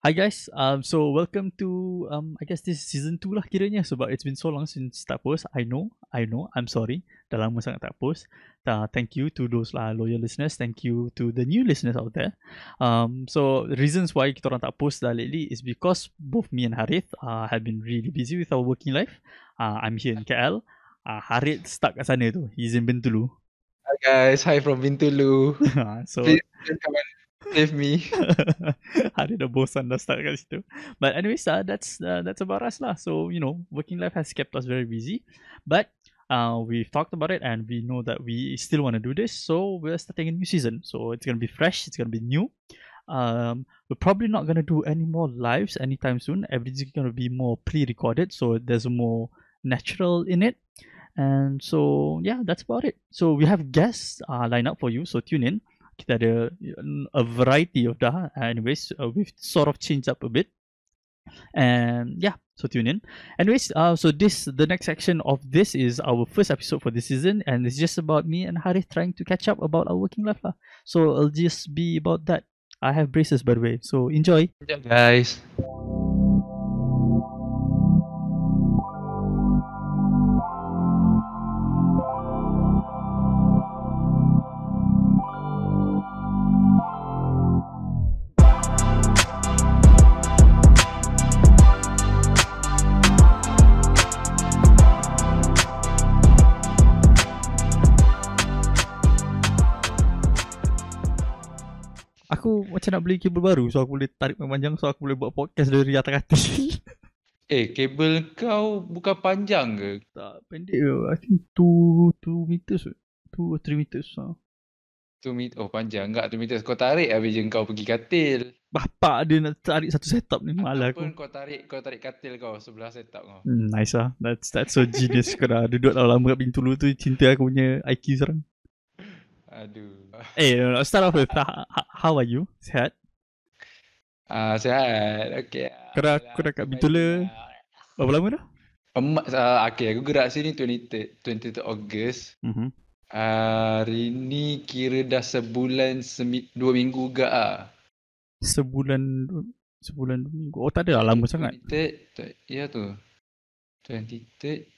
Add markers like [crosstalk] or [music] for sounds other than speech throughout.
Hi guys, um, so welcome to um, I guess this is season 2 lah kiranya sebab it's been so long since tak post. I know, I know, I'm sorry. Dah lama sangat tak post. Uh, thank you to those lah loyal listeners. Thank you to the new listeners out there. Um, so reasons why kita orang tak post dah lately is because both me and Harith uh, have been really busy with our working life. Uh, I'm here in KL. Uh, Harith stuck kat sana tu. He's in Bintulu. Hi guys, hi from Bintulu. [laughs] so Please save me. [laughs] Hari dah bosan dah start kat situ. But anyways, uh, that's uh, that's about us lah. So you know, working life has kept us very busy, but uh, we've talked about it and we know that we still want to do this. So we're starting a new season. So it's gonna be fresh. It's gonna be new. Um, we're probably not gonna do any more lives anytime soon. Everything's gonna be more pre-recorded, so there's more natural in it. And so yeah, that's about it. So we have guests uh, lined up for you. So tune in. Kita ada a variety of dah anyways uh, we've sort of changed up a bit and yeah so tune in anyways uh, so this the next section of this is our first episode for this season and it's just about me and Harith trying to catch up about our working life lah. so it'll just be about that I have braces by the way so enjoy guys. Aku macam nak beli kabel baru so aku boleh tarik panjang so aku boleh buat podcast dari atas katil [laughs] Eh, kabel kau bukan panjang ke? tak pendek ke I think 2 2 meters 2 or 3 meters so. 2 meter. Oh, panjang enggak 2 meter. Kau tarik habis je kau pergi katil. Bapak dia nak tarik satu setup ni malah aku Ataupun kau tarik kau tarik katil kau sebelah setup kau. Hmm, nice lah. That's that's so genius kau dah duduk dah lama kat Bintulu tu cinta aku punya IQ sekarang. Aduh. Eh, no, no, start off with how, are you? Sihat? Ah, sihat. Okey. Kau dah- kau dah kat Bintula? Berapa lama dah? Emak, uh, okay, aku gerak sini 23 23 Ogos. Mhm. Hari ni kira dah sebulan semi, dua minggu gak ah. Sebulan sebulan dua minggu. Oh tak ada lah lama sangat. 23, ya tu. 23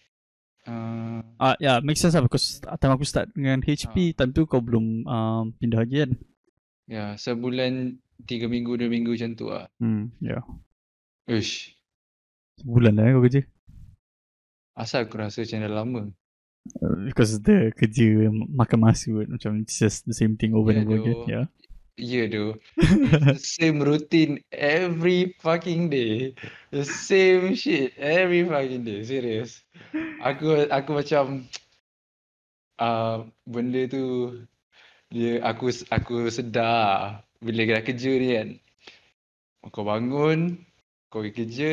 uh, Ah ya, yeah, make sense lah because time aku start dengan HP time tu kau belum um, pindah lagi kan. Ya sebulan tiga minggu dua minggu macam tu ah. Hmm, ya. Yeah. Uish. Sebulan lah eh, kau kerja. Asal aku rasa macam dah lama. Uh, because the kerja makan masa kan. macam it's just the same thing over and Yeah, over again. though. Yeah. Ya tu. The [laughs] same routine every fucking day. The same shit every fucking day. Serious. Aku aku macam uh, benda tu dia aku aku sedar bila dah kerja ni kan. Kau bangun, kau pergi kerja,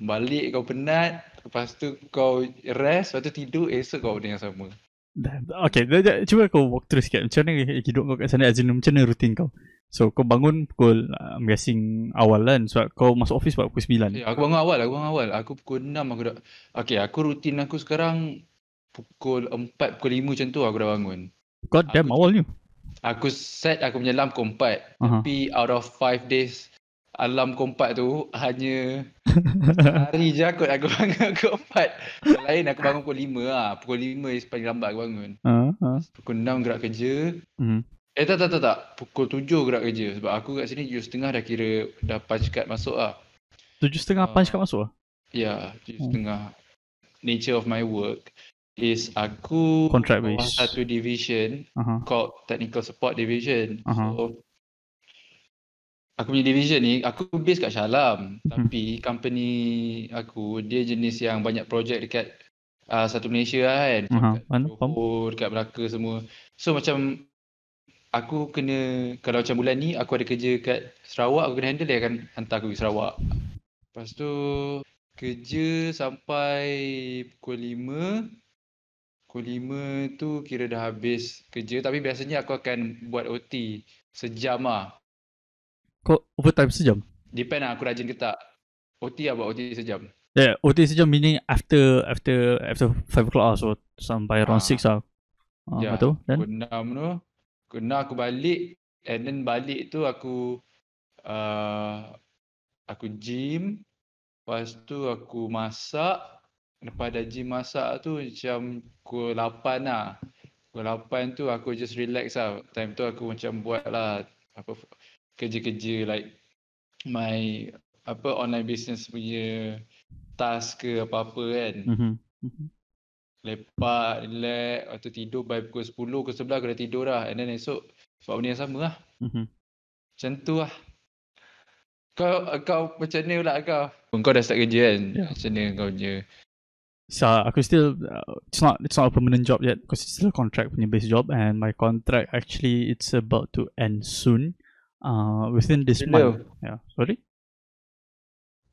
balik kau penat, lepas tu kau rest, lepas tu tidur, esok kau benda yang sama. Okay, dah, dah, cuba kau walk through sikit. Macam mana hidup kau kat sana? As in, macam mana rutin kau? So, kau bangun pukul, uh, I'm guessing awal kan? Sebab kau masuk office pukul 9. Ya, aku bangun awal, aku bangun awal. Aku pukul 6 aku dah. Okay, aku rutin aku sekarang pukul 4, pukul 5 macam tu aku dah bangun. God damn, aku- awalnya. Aku set aku punya alarm pukul 4. Aha. Tapi out of 5 days, alarm pukul 4 tu hanya hari je aku aku bangun [laughs] pukul 4. Yang lain aku bangun pukul 5 lah. Pukul 5 is paling lambat aku bangun. Ah. Pukul 6 gerak kerja. Mhm. Eh tak tak tak tak. Pukul 7 gerak kerja. Sebab aku kat sini 7.30 dah kira dah punch card masuk lah. Tujuh setengah Ah. punch kat masuk lah? Ya, tujuh Hmm. setengah. Nature of my work is aku Contract based. satu division Aha. called technical support division. Aha. So aku punya division ni aku base kat Shalam, Mhm. tapi company aku dia jenis yang banyak projek dekat uh, satu Malaysia lah kan. Dekat mana? Johor, dekat Melaka semua. So macam aku kena kalau macam bulan ni aku ada kerja kat Sarawak aku kena handle dia akan hantar aku pergi Sarawak. Lepas tu kerja sampai pukul 5 Pukul 5 tu kira dah habis kerja tapi biasanya aku akan buat OT sejam lah. Kau overtime sejam? Depend lah aku rajin ke tak. OT lah buat OT sejam. Yeah, OT sejam meaning after after after 5 o'clock lah. So, sampai around Ah. 6 lah. Ah, Ya, betul? Pukul 6 tu. Pukul 6 aku balik and then balik tu aku uh, aku gym. Lepas tu aku masak. Lepas dah gym masak tu macam pukul 8 lah. Pukul 8 tu aku just relax lah. Time tu aku macam buat lah apa kerja-kerja like my apa online business punya task ke apa-apa kan. Mhm. Mhm. Lepak, relax, lepas tu tidur by pukul 10, pukul 11 aku dah tidur dah. And then esok buat benda yang sama lah. Mhm. Macam tu lah. Kau kau macam mana pula kau? Kau dah start kerja kan? Ya. Macam mana kau punya? So aku still uh, it's not it's not a permanent job yet because it's still a contract punya base job and my contract actually it's about to end soon. Uh, within this Bila? month. Yeah. Sorry.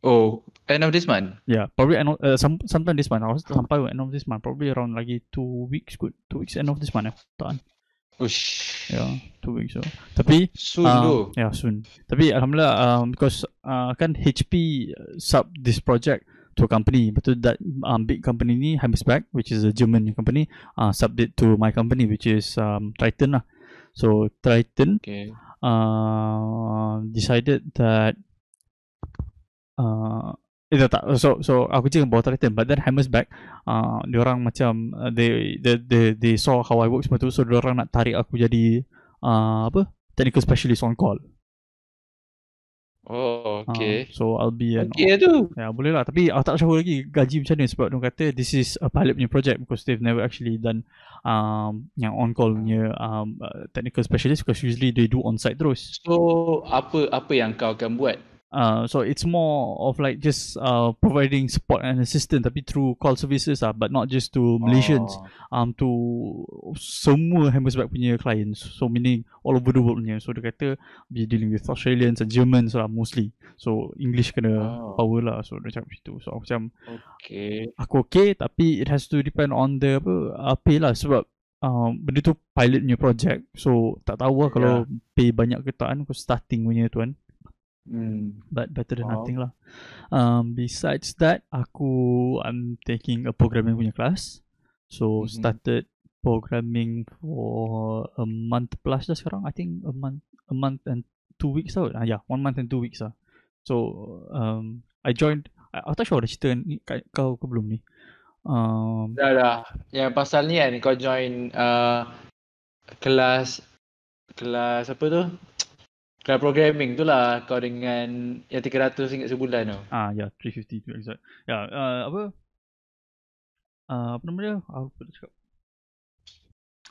Oh, end of this month? Yeah, probably end of, uh, some sometime this month. I was sampai end of this month. Probably around lagi two weeks. Good, two weeks end of this month. Eh? Tak. Ush. Yeah, two weeks. So. Tapi Soon um, tu. Yeah, soon. Tapi alhamdulillah um, because uh, kan HP sub this project to a company. Betul that um, big company ni Heimsberg which is a German company uh, subbed to my company which is um, Triton lah. So Triton Okay. uh, decided that uh, itu tak so so aku je bawa Triton but then Hammersback uh, dia orang macam uh, they, they they they saw how I work semua tu so dia orang nak tarik aku jadi uh, apa technical specialist on call Oh, Ah, okay. so I'll be an Okay tu. Ya boleh lah Tapi aku tak tahu lagi Gaji macam mana Sebab dia kata This is a pilot punya project Because they've never actually done um, Yang on call punya um, uh, Technical specialist Because usually they do on site terus So, apa apa yang kau akan buat? Uh, So it's more of like Just uh, providing support and assistance Tapi through call services lah But not just to Malaysians. Oh. um, To Semua Hammersback punya clients. So meaning All over the world punya. So dia kata Be dealing with Australians and Germans lah mostly. So English kena Oh. power lah. So dia cakap macam tu. So aku macam Okay. aku okay tapi it has to depend on the apa uh, pay lah. Sebab uh, benda tu pilot punya project. So tak tahu lah kalau pay banyak ke tak kan starting punya tu kan Hmm. but better than Wow. nothing lah um, besides that aku I'm taking a programming punya class so Mhm. started programming for a month plus dah sekarang I think a month a month and two weeks tau ah, yeah one month and two weeks lah so um, I joined I, aku tak sure ada cerita ni kau ke belum ni um, Dah dah. Yang pasal ni kan kau join uh, kelas kelas apa tu? Kelas programming tu lah kau dengan yang 300 ringgit sebulan tu. Ah ya, 350 to exact. Ya, uh, apa? Uh, apa nama dia? Aku lupa nak cakap.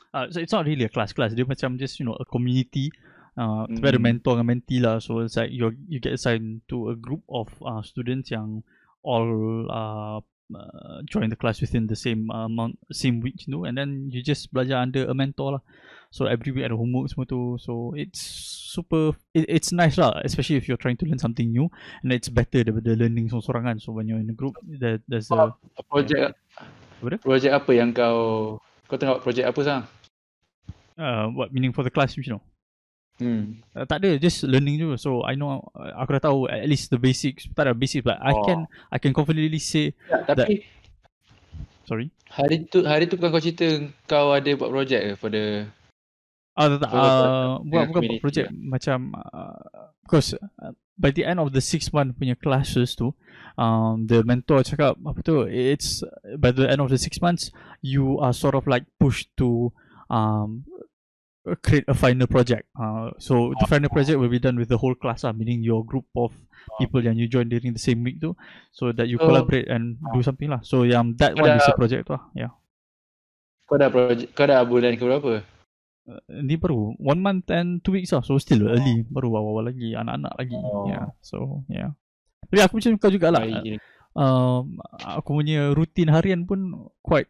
Uh, so it's not really a class class. Dia macam just you know a community. Uh, mm. Ada mentor dengan mentee lah. So it's like you you get assigned to a group of uh, students yang all uh, uh, join the class within the same uh, amount same week you know, and then you just belajar under a mentor lah. So every week ada homework semua tu. So it's super it, it's nice lah especially if you're trying to learn something new and it's better daripada learning seorang-seorang kan. So when you're in a group there, there's a Projek Apa dia? projek apa yang kau kau tengok projek apa sekarang? uh, what meaning for the class you know. Hmm. Uh, tak ada just learning je so I know uh, aku dah tahu at least the basics tak ada basics but I Oh. can I can confidently say Ya, tapi sorry hari tu hari tu bukan kau cerita kau ada buat projek ke for the Ah tak tak uh, buat bukan buat project macam uh, because uh, by the end of the six month punya classes tu um, the mentor cakap apa tu it's by the end of the six months you are sort of like pushed to um, create a final project. Uh, so the final project will be done with the whole class lah, meaning your group of people yang you join during the same week tu so that you So- collaborate and do something lah. So yang that one is a project tu lah yeah. kau dah projek kau dah bulan ke berapa? Uh, ni baru one month and two weeks lah. So still early. Baru awal-awal lagi anak-anak lagi. Oh. yeah so yeah. Tapi aku macam kau jugalah. Baik gini. um, aku punya rutin harian pun quite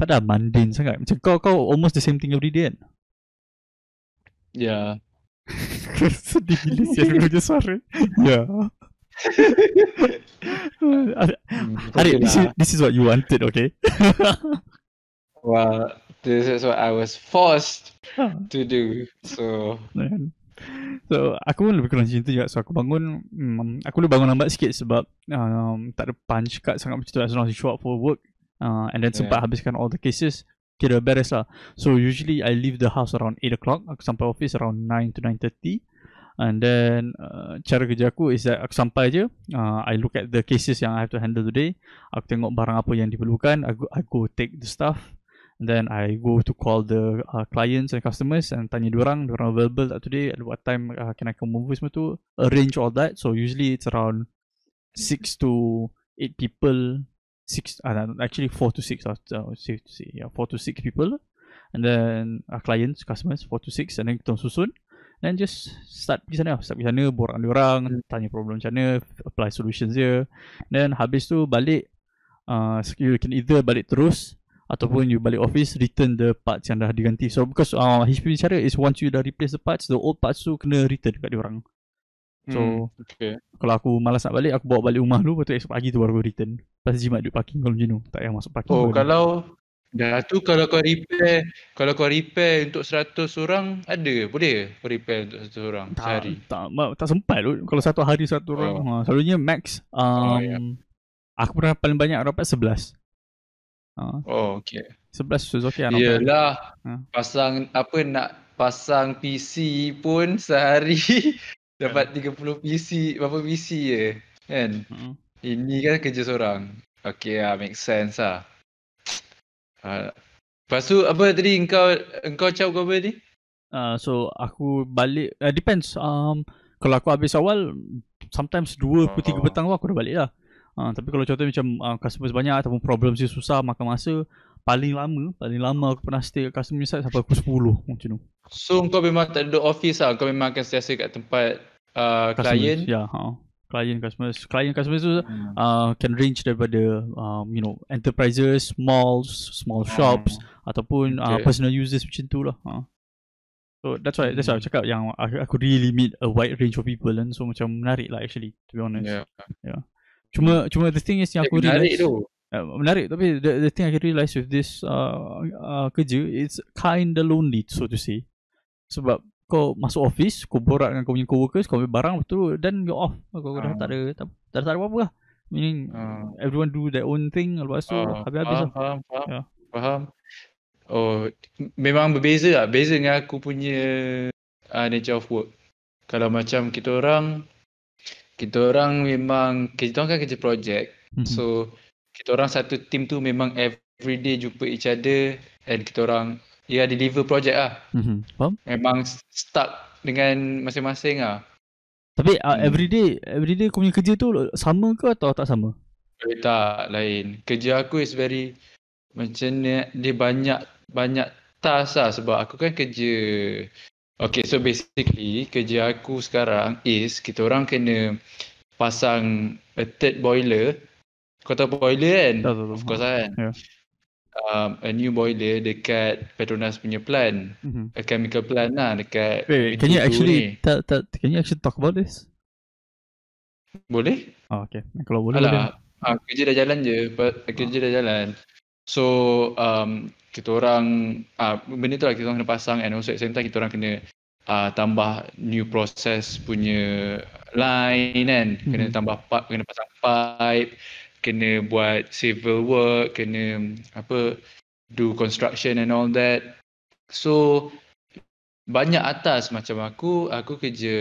tak ada mundane sangat. Macam kau kau almost the same thing every day kan? Ya. [laughs] sedih gila siapa punya suara. Ya [laughs] Hmm, Harid, betul this is, lah. this is what you wanted okay? [laughs] Well, this is what I was forced [laughs] to do. So? So aku pun lebih kurang macam tu juga So aku bangun um, Aku boleh bangun lambat sikit sebab um, Tak ada punch card sangat macam tu As long as you show up for work uh, And then sempat habiskan all the cases Kira beres lah So usually I leave the house around 8 o'clock Aku sampai office around 9 to 9.30 And then uh, cara kerja aku is that aku sampai je, uh, I look at the cases yang I have to handle today. Aku tengok barang apa yang diperlukan, I go, I go take the stuff. And then I go to call the uh, clients and customers and tanya diorang, diorang available tak today, at what time uh, can I come over semua tu. Arrange all that. So usually it's around 6 to 8 people. Six, uh, actually 4 to 6, uh, safe to say. Yeah, 4 to 6 people. And then uh, clients, customers, 4 to 6. And then kita susun. Then just start di sana Start di sana Borak dengan orang hmm. Tanya problem macam mana Apply solutions dia Then habis tu balik uh, You can either balik terus Ataupun you balik office Return the parts yang dah diganti So because uh, HP cara is Once you dah replace the parts The old parts tu Kena return dekat orang. So hmm, okay. Kalau aku malas nak balik Aku bawa balik rumah dulu Lepas tu esok pagi tu baru return Lepas jimat duduk parking Kalau macam tu Tak payah masuk parking Oh kalau Dah tu kalau kau repair, kalau kau repair untuk 100 orang, ada boleh kau repair untuk 100 orang tak, sehari? Tak, tak, tak sempat tu. Kalau satu hari satu orang, oh. ha, selalunya max. Um, oh, yeah. Aku pernah paling banyak dapat 11. Ha. Oh, okay. 11 so okay. Yelah, ha. pasang apa nak pasang PC pun sehari [laughs] dapat 30 PC, berapa PC je kan? Hmm. Ini kan kerja seorang. Okay lah, make sense lah. Uh, lepas tu apa tadi engkau engkau cakap kau apa tadi? Uh, so aku balik uh, depends um kalau aku habis awal sometimes 2 ke 3 oh. petang tu aku dah balik lah. Uh, tapi kalau contoh macam uh, customer banyak ataupun problem si susah makan masa paling lama paling lama aku pernah stay kat customer side sampai pukul 10 macam tu. So kau memang tak ada office lah kau memang akan sentiasa kat tempat uh, client. Ya, yeah, ha client customers client customers tu hmm. uh, can range daripada um, you know enterprises malls small hmm. shops hmm. ataupun okay. uh, personal users macam tu lah uh. so that's why that's why aku cakap yang aku, aku really meet a wide range of people and so macam menarik lah actually to be honest yeah, yeah. Cuma cuma the thing is yang aku menarik realise, tu Uh, menarik tapi the, the thing I realise with this uh, uh, kerja it's kind of lonely so to say sebab kau masuk office, kau borak dengan kau punya co-workers, kau ambil barang betul dan you off. Kau, kau uh. dah tak ada tak, tak, tak ada apa-apa lah. Meaning uh. everyone do their own thing lepas tu uh. habis-habis faham, lah. Faham, faham. Yeah. faham. Oh, memang berbeza lah. Beza dengan aku punya uh, nature of work. Kalau macam kita orang, kita orang memang, kita orang kan kerja project. Mm-hmm. So, kita orang satu team tu memang everyday jumpa each other and kita orang dia deliver project lah. Mm-hmm. Faham? Memang stuck dengan masing-masing lah. Tapi uh, hmm. everyday, everyday kau punya kerja tu sama ke atau tak sama? Eh, tak, lain. Kerja aku is very, macam ni, dia banyak, banyak task lah sebab aku kan kerja. Okay, so basically kerja aku sekarang is kita orang kena pasang a third boiler. Kau tahu boiler kan? Tahu, tahu. Of course kan? Yeah um, a new boiler dekat Petronas punya plant. Mm-hmm. A chemical plant lah dekat Wait, wait can you actually ta, ta, can you actually talk about this? Boleh? Oh, okay. Kalau boleh, Alah, boleh. Ah, kerja dah jalan je. Kerja oh. dah jalan. So, um, kita orang, ah, benda tu lah kita orang kena pasang and also at the same time kita orang kena uh, tambah new process punya line kan. Kena mm-hmm. tambah pipe, kena pasang pipe kena buat civil work, kena apa do construction and all that. So banyak atas macam aku, aku kerja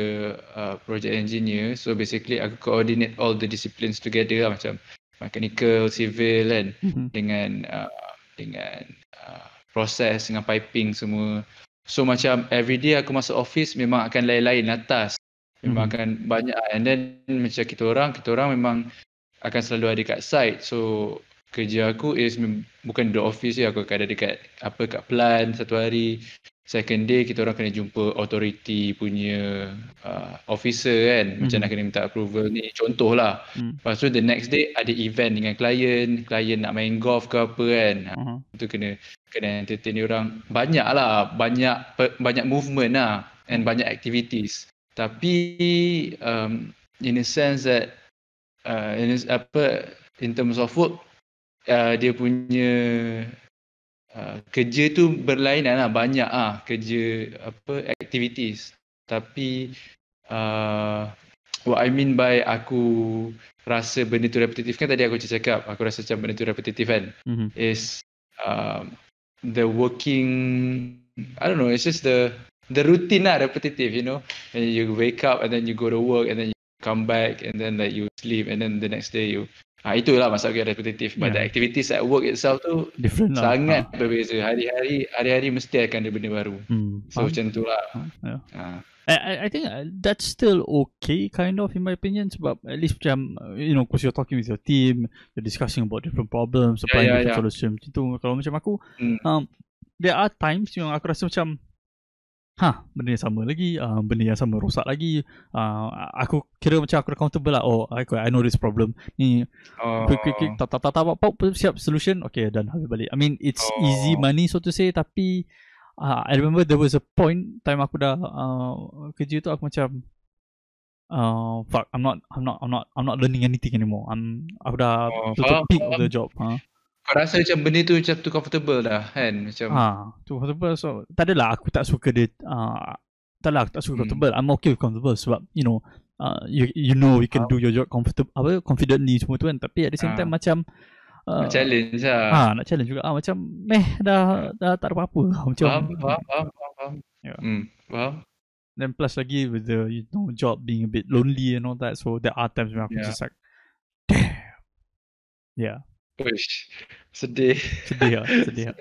uh, project engineer. So basically aku coordinate all the disciplines together lah macam mechanical, civil kan mm-hmm. dengan uh, dengan uh, proses dengan piping semua. So macam everyday aku masuk office memang akan lain-lain atas. Memang mm-hmm. akan banyak and then macam kita orang, kita orang memang akan selalu ada kat site. So kerja aku is bukan di office je aku akan ada dekat apa kat plant satu hari. Second day kita orang kena jumpa authority punya uh, officer kan. Macam mm-hmm. nak kena minta approval ni. Contoh lah. Mm. Lepas tu the next day ada event dengan klien. Klien nak main golf ke apa kan. Uh-huh. Itu kena kena entertain orang. Banyak lah. Banyak banyak movement lah. And banyak activities. Tapi um, in a sense that uh, in apa in terms of work uh, dia punya uh, kerja tu berlainan lah banyak ah kerja apa activities. Tapi uh, what I mean by aku rasa benda tu repetitif kan tadi aku cakap aku rasa macam benda tu repetitif kan? Mm-hmm. is um, the working I don't know it's just the the routine lah repetitive you know? And you wake up and then you go to work and then you come back and then like you sleep and then the next day you Ah itulah maksud aku repetitive but the Yeah. activities at work itself tu Different lah. sangat berbeza hari-hari hari-hari mesti akan ada benda baru. Hmm. so faham. macam tu lah Yeah. ah. I, I think uh, that's still okay, kind of, in my opinion. Sebab at least macam, uh, you know, because you're talking with your team, you're discussing about different problems, applying yeah, different yeah. solutions. Macam tu. Kalau macam aku, Hmm. um, there are times yang aku rasa macam, ha, benda yang sama lagi, uh, benda yang sama rosak lagi. Uh, aku kira macam aku accountable lah. Oh, I, I know this problem. Ni, oh. quick, quick, quick, tak, tak, tak, tak, siap, solution. Okay, dan habis balik. I mean, it's Oh. easy money, so to say, tapi uh, I remember there was a point time aku dah uh, kerja tu aku macam uh, fuck I'm not I'm not I'm not I'm not learning anything anymore. I'm aku dah Oh, to the peak of the job. Ha. Kau rasa macam benda tu macam tu comfortable dah kan macam Ha, tu comfortable so tak adalah aku tak suka dia uh, tak lah aku tak suka Hmm. comfortable. I'm okay with comfortable sebab you know uh, you you know you can do your job comfortable apa confidently semua tu kan tapi at the same time macam uh, nak challenge lah Ah, nak challenge juga. Ah, macam meh dah dah tak ada apa-apa. [laughs] Macam faham faham faham faham. Yeah. Hmm, faham then plus lagi with the you know job being a bit lonely and all that. So there are times when I'm Yeah. just like, damn. Yeah, Uish, sedih sedih lah, [laughs] sedih lah.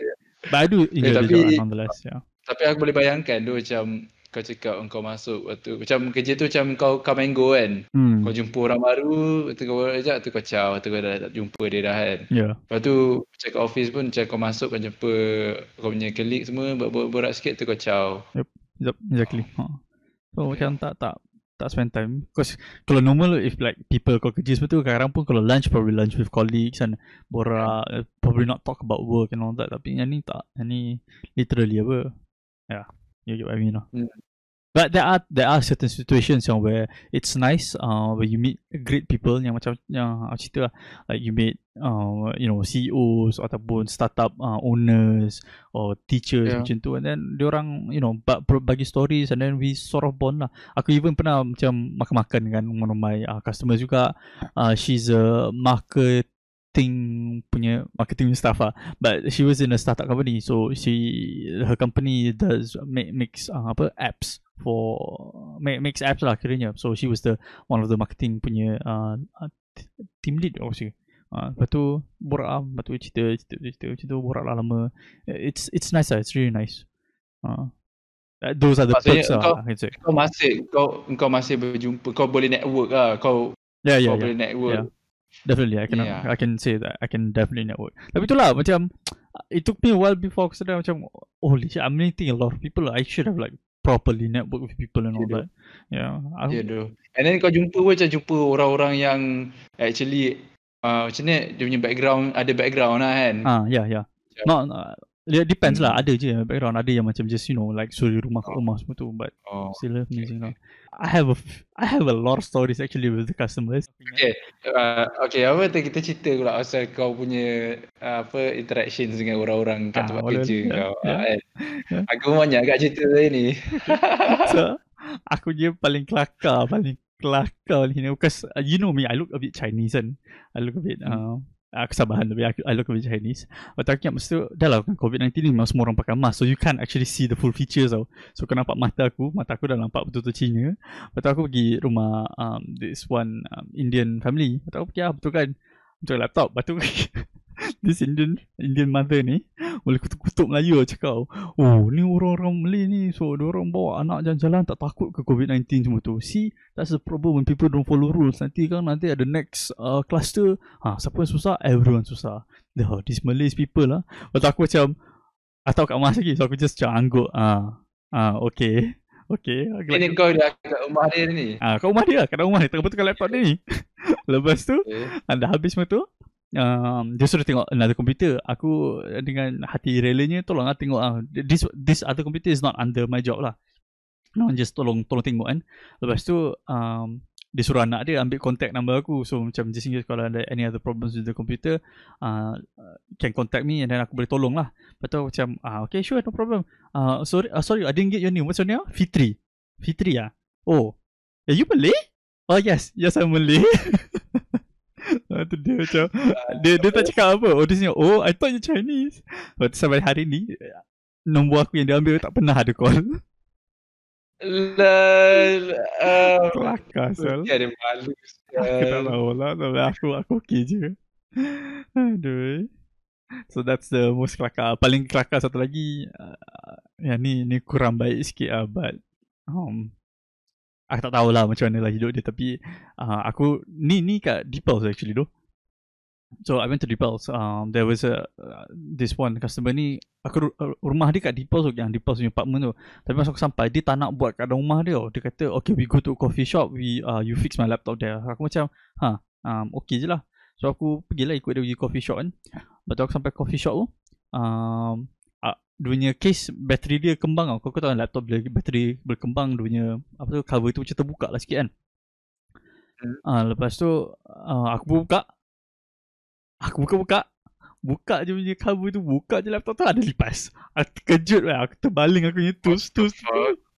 But I do enjoy the tapi- job nonetheless. Yeah. Tapi aku boleh bayangkan tu macam kau cakap kau masuk waktu macam kerja tu macam kau come and go kan. Hmm. Kau jumpa orang baru, lepas tu kau sekejap tu kau ciao, lepas tu kau dah tak jumpa dia dah kan. Yeah. Lepas tu macam kat office pun macam kau masuk kau jumpa kau punya colleague semua borak-borak sikit tu kau ciao. Yep, exactly. Ha. So macam tak tak tak spend time. Because kalau normal if like people kau kerja semua tu kadang pun kalau lunch probably lunch with colleagues and borak uh, probably not talk about work and all that. Tapi yang ni tak. Yang ni literally apa yeah you get what I mean lah Hmm. But there are there are certain situations yang where it's nice uh, where you meet great people yang macam yang aku cerita lah. Like you meet uh, you know CEOs ataupun startup uh, owners or teachers Yeah. macam tu. And then diorang you know ba- pro- bagi stories and then we sort of bond lah. Aku even pernah macam makan-makan dengan one of my uh, customers juga. Uh, she's a marketing punya marketing staff lah. But she was in a startup company so she her company does make makes uh, apa apps for make, makes apps lah kiranya so she was the one of the marketing punya uh, uh, team lead obviously Uh, lepas tu borak lah Lepas tu cerita Cerita cerita tu borak lah lama It's it's nice lah It's really nice uh, Those are the Maksudnya perks lah kau- I can say. Kau masih kau kau masih berjumpa kau boleh network lah kau Yeah yeah kau yeah boleh network. Yeah. Definitely, I can Yeah. I can say that I can definitely network. Tapi itulah macam it took me a while before aku sedar macam holy shit, I'm meeting a lot of people. I should have like properly network with people and all Yeah, that. Yeah, Ya doh. And then kau jumpa pun macam jumpa orang-orang yang actually uh, macam ni dia punya background ada background lah kan. ah yeah yeah. Macam- Not uh, it depends lah. Hmm. Ada je background, ada yang macam just you know like suri rumah kat rumah semua tu. But Oh. still amazing lah. I have a I have a lot of stories actually with the customers. Okay. Uh, okay, apa tu kita cerita pula pasal kau punya uh, apa interactions dengan orang-orang kat Ah, tempat boleh, kerja boleh. kau. Ya, ah, kan? ya. Aku banyak kat cerita saya ni. [laughs] so aku je paling kelakar paling kelakar ni because uh, you know me I look a bit Chinese kan I look a bit uh, aku sabahan tapi aku, I look a Chinese. Tu aku ingat masa tu dah lah kan COVID-19 ni memang semua orang pakai mask. So you can't actually see the full features tau. So kau nampak mata aku. Mata aku dah nampak betul-betul Cina. Lepas tu aku pergi rumah um, this one um, Indian family. Lepas tu aku pergi ah betul kan? Betul laptop. Lepas tu [laughs] [laughs] this Indian Indian mother ni boleh kutuk-kutuk Melayu lah cakap Oh ni orang-orang Malay ni So orang bawa anak jalan-jalan Tak takut ke COVID-19 semua tu? See That's the problem When people don't follow rules. Nanti kan nanti ada next uh, cluster. Ha, Siapa yang susah? Everyone susah. Dah these Malays people lah. Lepas aku macam Atau kat mas lagi So aku just macam angguk. Ah, ah, Okay. Okay Ini kau dah kat rumah dia ni. ah, Kat rumah dia lah Kat rumah dia. Tengah betul laptop dia ni. [laughs] Lepas tu Okay. anda habis semua tu um, dia suruh tengok another computer. Aku dengan hati relanya tolong lah tengok ah this this other computer is not under my job lah. No just tolong tolong tengok kan. Lepas tu um, dia suruh anak dia ambil contact number aku. So macam just in case kalau ada any other problems with the computer uh, can contact me and then aku boleh tolong lah. Lepas tu macam ah okay sure no problem. Uh, sorry uh, sorry I didn't get your name. What's your name? Fitri. Fitri ah. Oh. Are you Malay? Oh yes. Yes I'm Malay [laughs] tu dia macam dia dia tak cakap apa. Oh dia oh I thought you Chinese. Lepas tu sampai hari ni nombor aku yang dia ambil tak pernah ada call. Lol. Uh, Kelakar sel. Mesti ada malu [laughs] Aku tak tahu lah Tapi aku aku okay je Aduh So that's the most kelakar Paling kelakar satu lagi uh, Yang ni ni kurang baik sikit lah But um, Aku tak tahulah macam mana lah hidup dia Tapi uh, aku Ni ni kat Deep Pulse actually tu So I went to Deep Pulse um, There was a uh, This one customer ni Aku uh, rumah dia kat Deep Pulse tu Yang Deep Pulse punya apartment tu. Tapi masa aku sampai Dia tak nak buat kat rumah dia. Dia kata Okay we go to coffee shop We uh, You fix my laptop there. Aku macam Ha um, Okay je lah. So aku pergilah ikut dia pergi coffee shop kan. Lepas tu aku sampai coffee shop tu um, uh, Dia punya case Bateri dia kembang tau. Kau, kau tahu kan laptop bila bateri berkembang Dia punya Apa tu cover tu macam terbuka lah sikit kan. Uh, Lepas tu uh, Aku buka Aku buka-buka. Buka je punya cover tu Buka je laptop tu Ada lipas Aku terkejut lah Aku terbaling aku punya tools Tools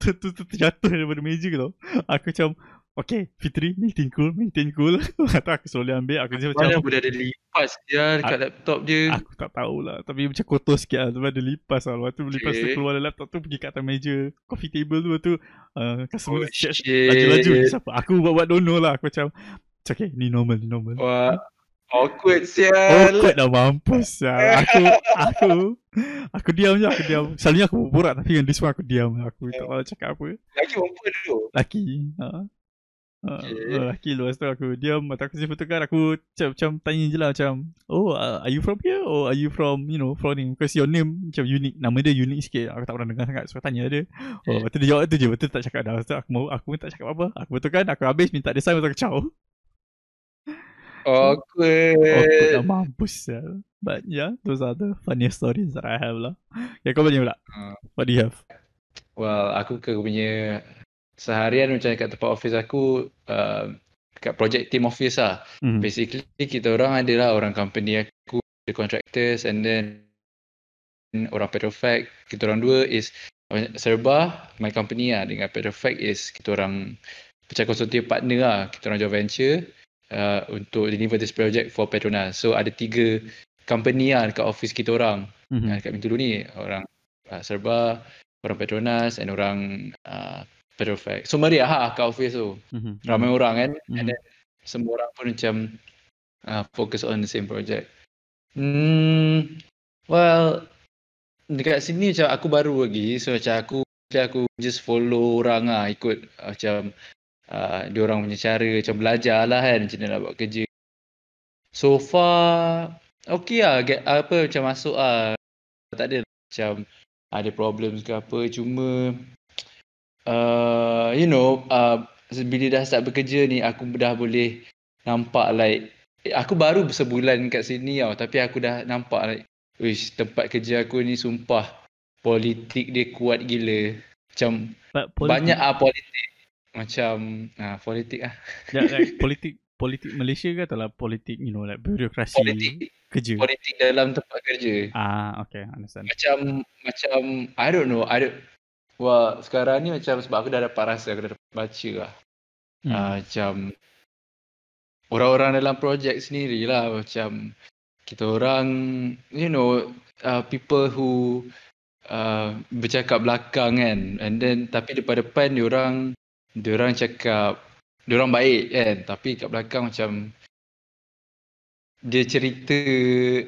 tu tu tu terjatuh daripada meja tau Aku macam Okay Fitri Maintain cool Maintain cool. Atau [laughs] aku slowly ambil. Aku macam Mana boleh ada lipas dia dekat laptop dia. Aku tak tahulah. Tapi macam kotor sikit lah Sebab ada lipas lah. Lepas tu lipas tu Okay. keluar dari laptop tu Pergi kat atas meja Coffee table tu tu uh, Customer Oh, tu chat. Laju-laju Siapa? Aku buat-buat don't know lah. Aku macam It's okay Ni normal Ni normal. Wah. Awkward sial. kau dah mampus ya. Aku Aku Aku diam je Aku diam. Selalunya aku berborak Tapi yang this one aku diam. Aku tak tahu cakap apa. Lagi perempuan tu. Laki ha. Ha, Okay. laki lepas tu aku diam. Mata aku simpan kan Aku macam, macam tanya je lah Macam Oh uh, are you from here? Or are you from You know From ni Because your name Macam unique. Nama dia unique sikit. Aku tak pernah dengar sangat So aku tanya dia. Oh tu dia jawab tu je tu tak cakap dah. Lepas tu aku, aku pun tak cakap apa Aku betulkan Aku habis minta dia sign Lepas aku ciao Awkward. Awkward dah mampus ya. But yeah Those are the funniest stories That I have lah Ya kau banyak pula Ah. What do you have Well, aku ke punya seharian macam kat tempat office aku uh, kat project team office lah. hmm. Basically kita orang adalah orang company aku, the contractors and then orang Petrofac. Kita orang dua is Serba, my company lah dengan Petrofac is kita orang pecah konsortium partner lah. Kita orang joint venture uh, untuk deliver this project for Petronas. So ada tiga company lah dekat office kita orang. Mhm. Hmm. Dekat Bintulu ni orang uh, Serba, orang Petronas and orang uh, Petrofac. So meriah lah kat office tu. Mhm. Ramai orang kan Mhm. and then semua orang pun macam uh, focus on the same project. Hmm, well, dekat sini macam aku baru lagi so macam aku macam aku just follow orang lah ikut macam uh, dia orang punya cara macam belajar lah kan macam mana nak buat kerja. So far okay lah get, apa macam masuk lah tak ada macam ada problems ke apa cuma uh, you know uh, bila dah start bekerja ni aku dah boleh nampak like eh, aku baru sebulan kat sini tau tapi aku dah nampak like Wish tempat kerja aku ni sumpah politik dia kuat gila. Macam But politik, banyak ah politik. Macam ah politik ah. yeah, like, politik politik Malaysia ke atau lah politik you know like birokrasi Politik kerja. politik dalam tempat kerja. Ah, okay, understand. Macam macam I don't know, I don't Wah, sekarang ni macam sebab aku dah dapat rasa, aku dah dapat baca lah. Hmm. Ah, macam orang-orang dalam projek sendiri lah macam kita orang you know uh, people who uh, bercakap belakang kan and then tapi depan-depan dia orang orang cakap dia orang baik kan tapi kat belakang macam dia cerita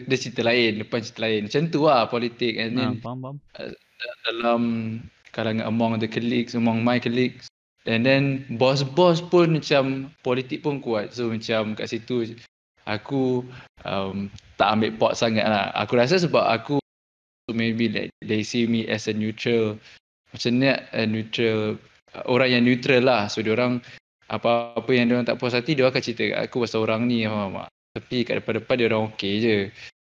dia cerita lain depan cerita lain macam tu lah politik and then Ah, faham, faham. dalam kalangan among the colleagues, among my colleagues. And then bos-bos pun macam politik pun kuat. So macam kat situ aku um, tak ambil pot sangat lah. Aku rasa sebab aku maybe like they see me as a neutral. Macam ni a neutral orang yang neutral lah. So orang apa-apa yang orang tak puas hati dia akan cerita kat aku pasal orang ni faham tak? Tapi kat depan-depan dia orang okey je.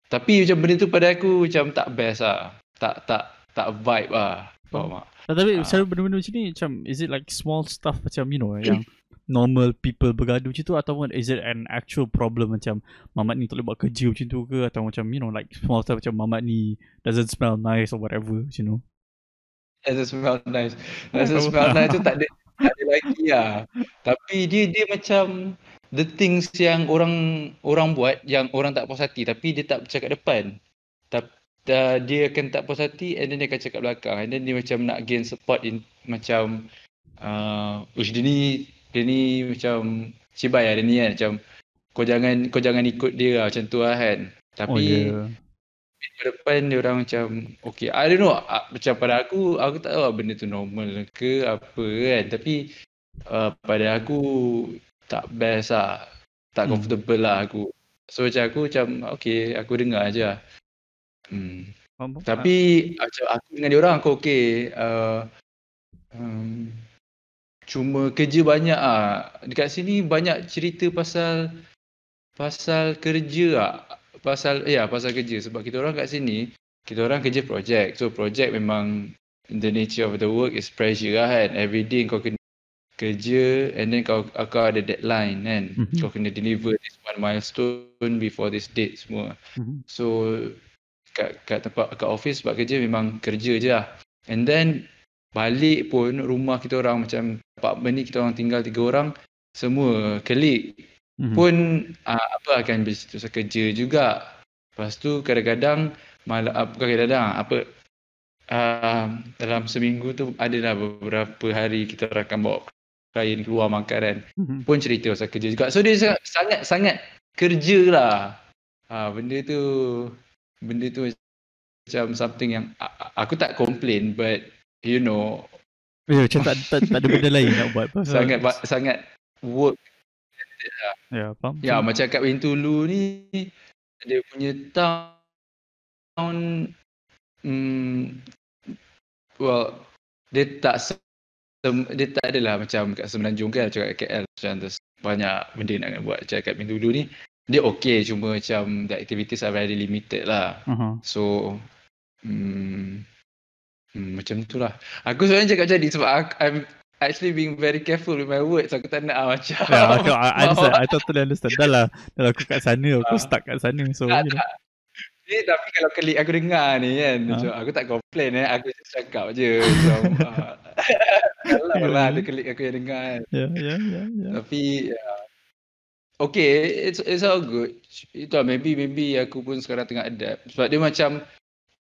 Tapi macam benda tu pada aku macam tak best lah. Tak tak tak vibe lah. Faham tak? Ah, tapi Ah. selalu benda-benda macam ni macam is it like small stuff macam you know yang normal people bergaduh macam tu ataupun is it an actual problem macam mamat ni tak boleh buat kerja macam tu ke atau macam you know like small stuff macam mamat ni doesn't smell nice or whatever you know. Doesn't smell nice. Doesn't Tahu. smell nice tu tak ada tak ada lagi lah. Tapi dia dia macam the things yang orang orang buat yang orang tak puas hati tapi dia tak cakap depan. Tapi uh, dia akan tak puas hati and then dia akan cakap belakang and then dia macam nak gain support in macam uh, ush dia ni dia ni macam cibai lah dia ni kan macam kau jangan kau jangan ikut dia lah macam tu lah kan Oh tapi ya. Ke depan dia orang macam okay I don't know uh, macam pada aku aku tak tahu lah benda tu normal ke apa kan tapi uh, pada aku tak best lah tak Hmm. comfortable lah aku so macam aku macam okay aku dengar je lah hmm. Faham? Tapi macam aku dengan dia orang aku okey. Uh, um, cuma kerja banyak ah. Dekat sini banyak cerita pasal pasal kerja ah. Pasal ya pasal kerja sebab kita orang kat sini kita orang kerja projek. So projek memang the nature of the work is pressure lah kan. Every day kau kena kerja and then kau kau ada deadline kan. Mhm. Kau kena deliver this one milestone before this date semua. Mhm. So kat kat tempat kat office buat kerja memang kerja je lah. And then balik pun rumah kita orang macam apartment ni kita orang tinggal tiga orang semua colleague Mhm. pun uh, apa akan bersitu kerja juga. Lepas tu kadang-kadang malam uh, bukan kadang-kadang apa uh, dalam seminggu tu adalah beberapa hari kita akan bawa klien keluar makan kan Mhm. pun cerita pasal kerja juga. So dia sangat sangat, sangat kerja lah. Ha, benda tu benda tu macam something yang aku tak complain but you know Ya, macam tak, tak, tak ada benda lain nak buat. Pasal, [laughs] sangat sangat work Ya, faham. ya macam kat Bintulu ni dia punya town hmm, well dia tak se- dia tak adalah macam kat Semenanjung kan macam kat KL macam terus banyak benda nak kena buat macam kat Bintulu ni dia okay cuma macam the activities are very limited lah Aha. So hmm, hmm, Macam tu lah Aku sebenarnya cakap jadi Sebab aku, I'm actually being very careful with my words Aku tak nak ah, macam Ya, [laughs] aku, I, understand. I totally understand. Dah lah, dah lah aku kat sana, aku Ah. stuck kat sana. So, Tak, know. Eh, tapi kalau klik aku dengar ni kan Ha. macam, Aku tak complain eh Aku just cakap je Macam [laughs] ah, Kalau lah ada klik aku yang dengar kan Ya, ya, ya, ya. Tapi ya. Okay, it's it's all good. Itu lah, maybe maybe aku pun sekarang tengah adapt. Sebab dia macam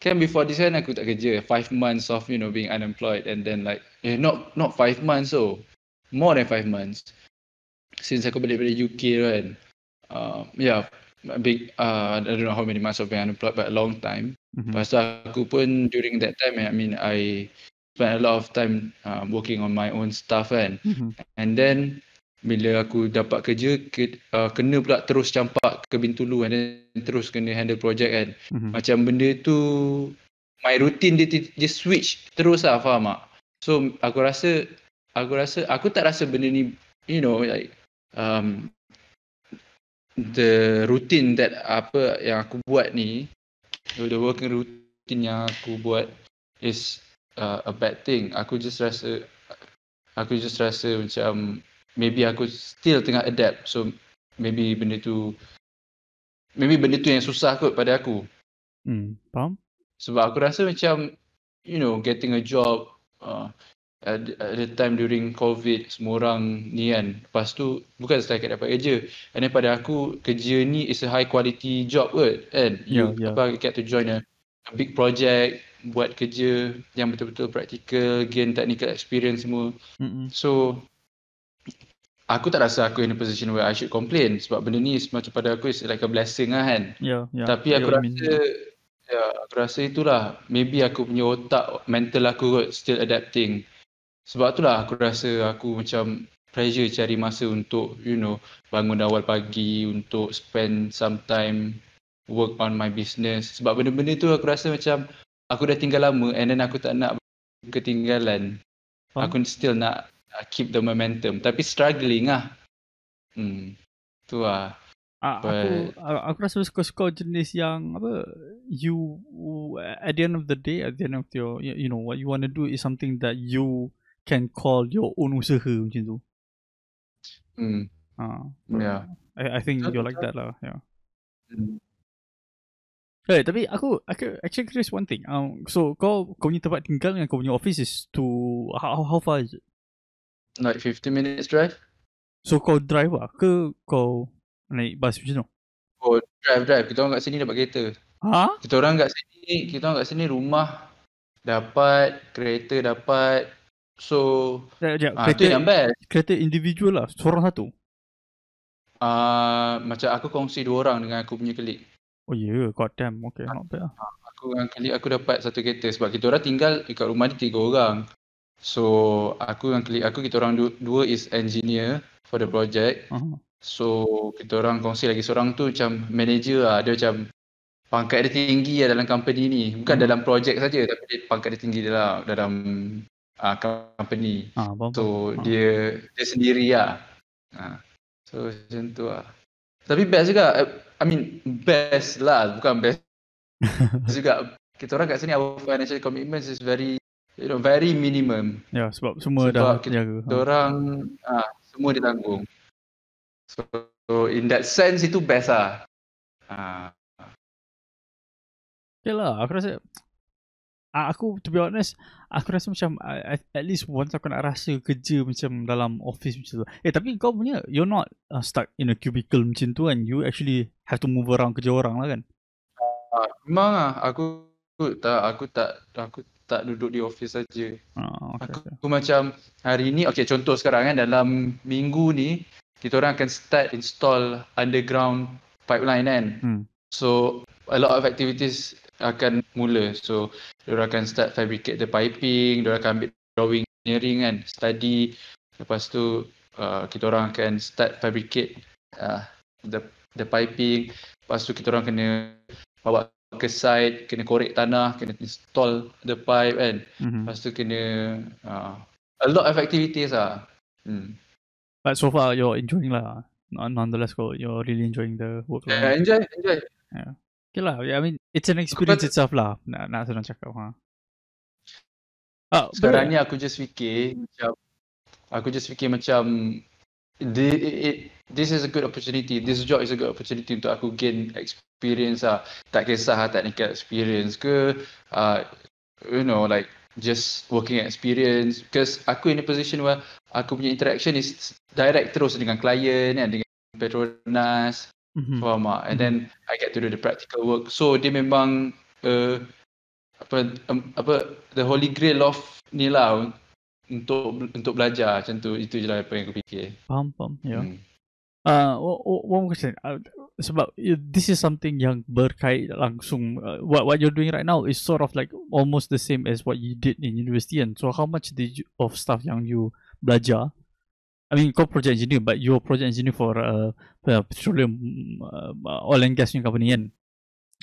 kan before this kan aku tak kerja. Five months of you know being unemployed and then like eh not not five months so more than five months since aku balik dari UK kan. Uh, yeah, a big uh, I don't know how many months of being unemployed but a long time. Mhm. Lepas tu aku pun during that time I mean I spent a lot of time um, working on my own stuff kan. Mhm. And then bila aku dapat kerja ke, uh, kena pula terus campak ke Bintulu and then terus kena handle project kan. Mhm. Macam benda tu my routine dia dia, dia switch terus lah faham tak? So aku rasa aku rasa aku tak rasa benda ni you know like um the routine that apa yang aku buat ni the working routine yang aku buat is uh, a bad thing. Aku just rasa aku just rasa macam maybe aku still tengah adapt. So maybe benda tu maybe benda tu yang susah kot pada aku. Hmm, faham? Sebab aku rasa macam you know getting a job uh, at, at the time during COVID semua orang ni kan. Lepas tu bukan setakat dapat kerja. And then pada aku kerja ni is a high quality job kot kan. You Yeah, yeah. apa get to join a, a big project buat kerja yang betul-betul practical, gain technical experience semua. Mm-mm. So aku tak rasa aku in a position where I should complain sebab benda ni macam pada aku is like a blessing lah kan. Ya, ya. Tapi ya, aku I mean, rasa ya aku rasa itulah maybe aku punya otak mental aku kot still adapting. Sebab itulah aku rasa aku macam pressure cari masa untuk you know bangun awal pagi untuk spend some time work on my business sebab benda-benda tu aku rasa macam aku dah tinggal lama and then aku tak nak ketinggalan. Faham. Aku still nak keep the momentum tapi struggling lah. Hmm. Tu lah. Ah, aku But- aku, aku rasa suka-suka jenis yang apa you at the end of the day at the end of your you you know what you want to do is something that you can call your own usaha macam tu. Hmm. Ah, Yeah. I, I think you're like that lah. Yeah. Hmm. Eh, tapi aku aku actually curious one thing. Um, so kau kau punya tempat tinggal dengan kau punya office is to how how far is it? Like 15 minutes drive? So kau drive lah ke kau naik bus macam tu? Oh, drive drive. Kita orang kat sini dapat kereta. Ha? Kita orang kat sini, kita orang kat sini rumah dapat, kereta dapat, So Sekejap, tu Kereta, yang best. kereta individual lah. Seorang satu. Ah, macam aku kongsi dua orang dengan aku punya klik. Oh ya, yeah. god damn. Okay, not bad lah. Aku dengan klik aku dapat satu kereta sebab kita orang tinggal dekat rumah ni tiga orang. So aku dengan klik aku kita orang du- dua is engineer for the project. Uh-huh. So kita orang kongsi lagi seorang tu macam manager lah. Dia macam pangkat dia tinggi lah dalam company ni. Bukan Hmm. dalam project saja tapi dia pangkat dia tinggi dalam dalam uh, company. Ah, faham, So. Ah. dia dia sendiri lah. Ha. So macam tu lah. Tapi best juga. eh, I mean best lah. Bukan best [laughs] juga. Kita orang kat sini our financial commitments is very you know very minimum. Ya, sebab semua Sebab dah kita- jaga. Kita orang ah semua ditanggung. So, so in that sense itu best lah. Ah, Okay lah, aku rasa Ah, aku to be honest aku rasa macam uh, at, at least once aku nak rasa kerja macam dalam office macam tu eh tapi kau punya you're not uh, stuck in a cubicle macam tu kan you actually have to move around kerja orang lah kan ah, memang lah aku, aku tak aku tak aku tak duduk di office saja. ah, okay, Aku, okay. aku macam hari ni okay contoh sekarang kan dalam minggu ni kita orang akan start install underground pipeline kan. Hmm. So a lot of activities akan mula. So diorang akan start fabricate the piping, diorang akan ambil drawing engineering kan, study. Lepas tu uh, kita orang akan start fabricate uh, the the piping. Lepas tu kita orang kena bawa ke site, kena korek tanah, kena install the pipe kan. Mhm. Lepas tu kena uh, a lot of activities lah. Hmm. but so far you're enjoying lah Non- nonetheless you're really enjoying the work Yeah, enjoy, enjoy. okay lah I mean it's an experience kata- itself lah nak, nak senang cakap ha. ah, Sekarang betul. ni aku just fikir macam aku just fikir macam the, it, it, this is a good opportunity. This job is a good opportunity untuk aku gain experience lah. Tak kisah lah technical experience ke uh, you know like just working experience because aku in a position where aku punya interaction is direct terus dengan klien kan dengan Petronas Mhm. Faham tak? And then I get to do the practical work. So dia memang uh, apa um, apa the holy grail of ni lah untuk untuk belajar macam tu. Itu je lah apa yang aku fikir. faham faham ya Hmm. Uh, one more question. Uh, sebab uh, this is something yang berkait langsung. Uh, what what you're doing right now is sort of like almost the same as what you did in university. And so, how much did you, of stuff yang you belajar? I mean, kau project engineer, but you're project engineer for uh, uh, petroleum uh, oil and gas punya company kan?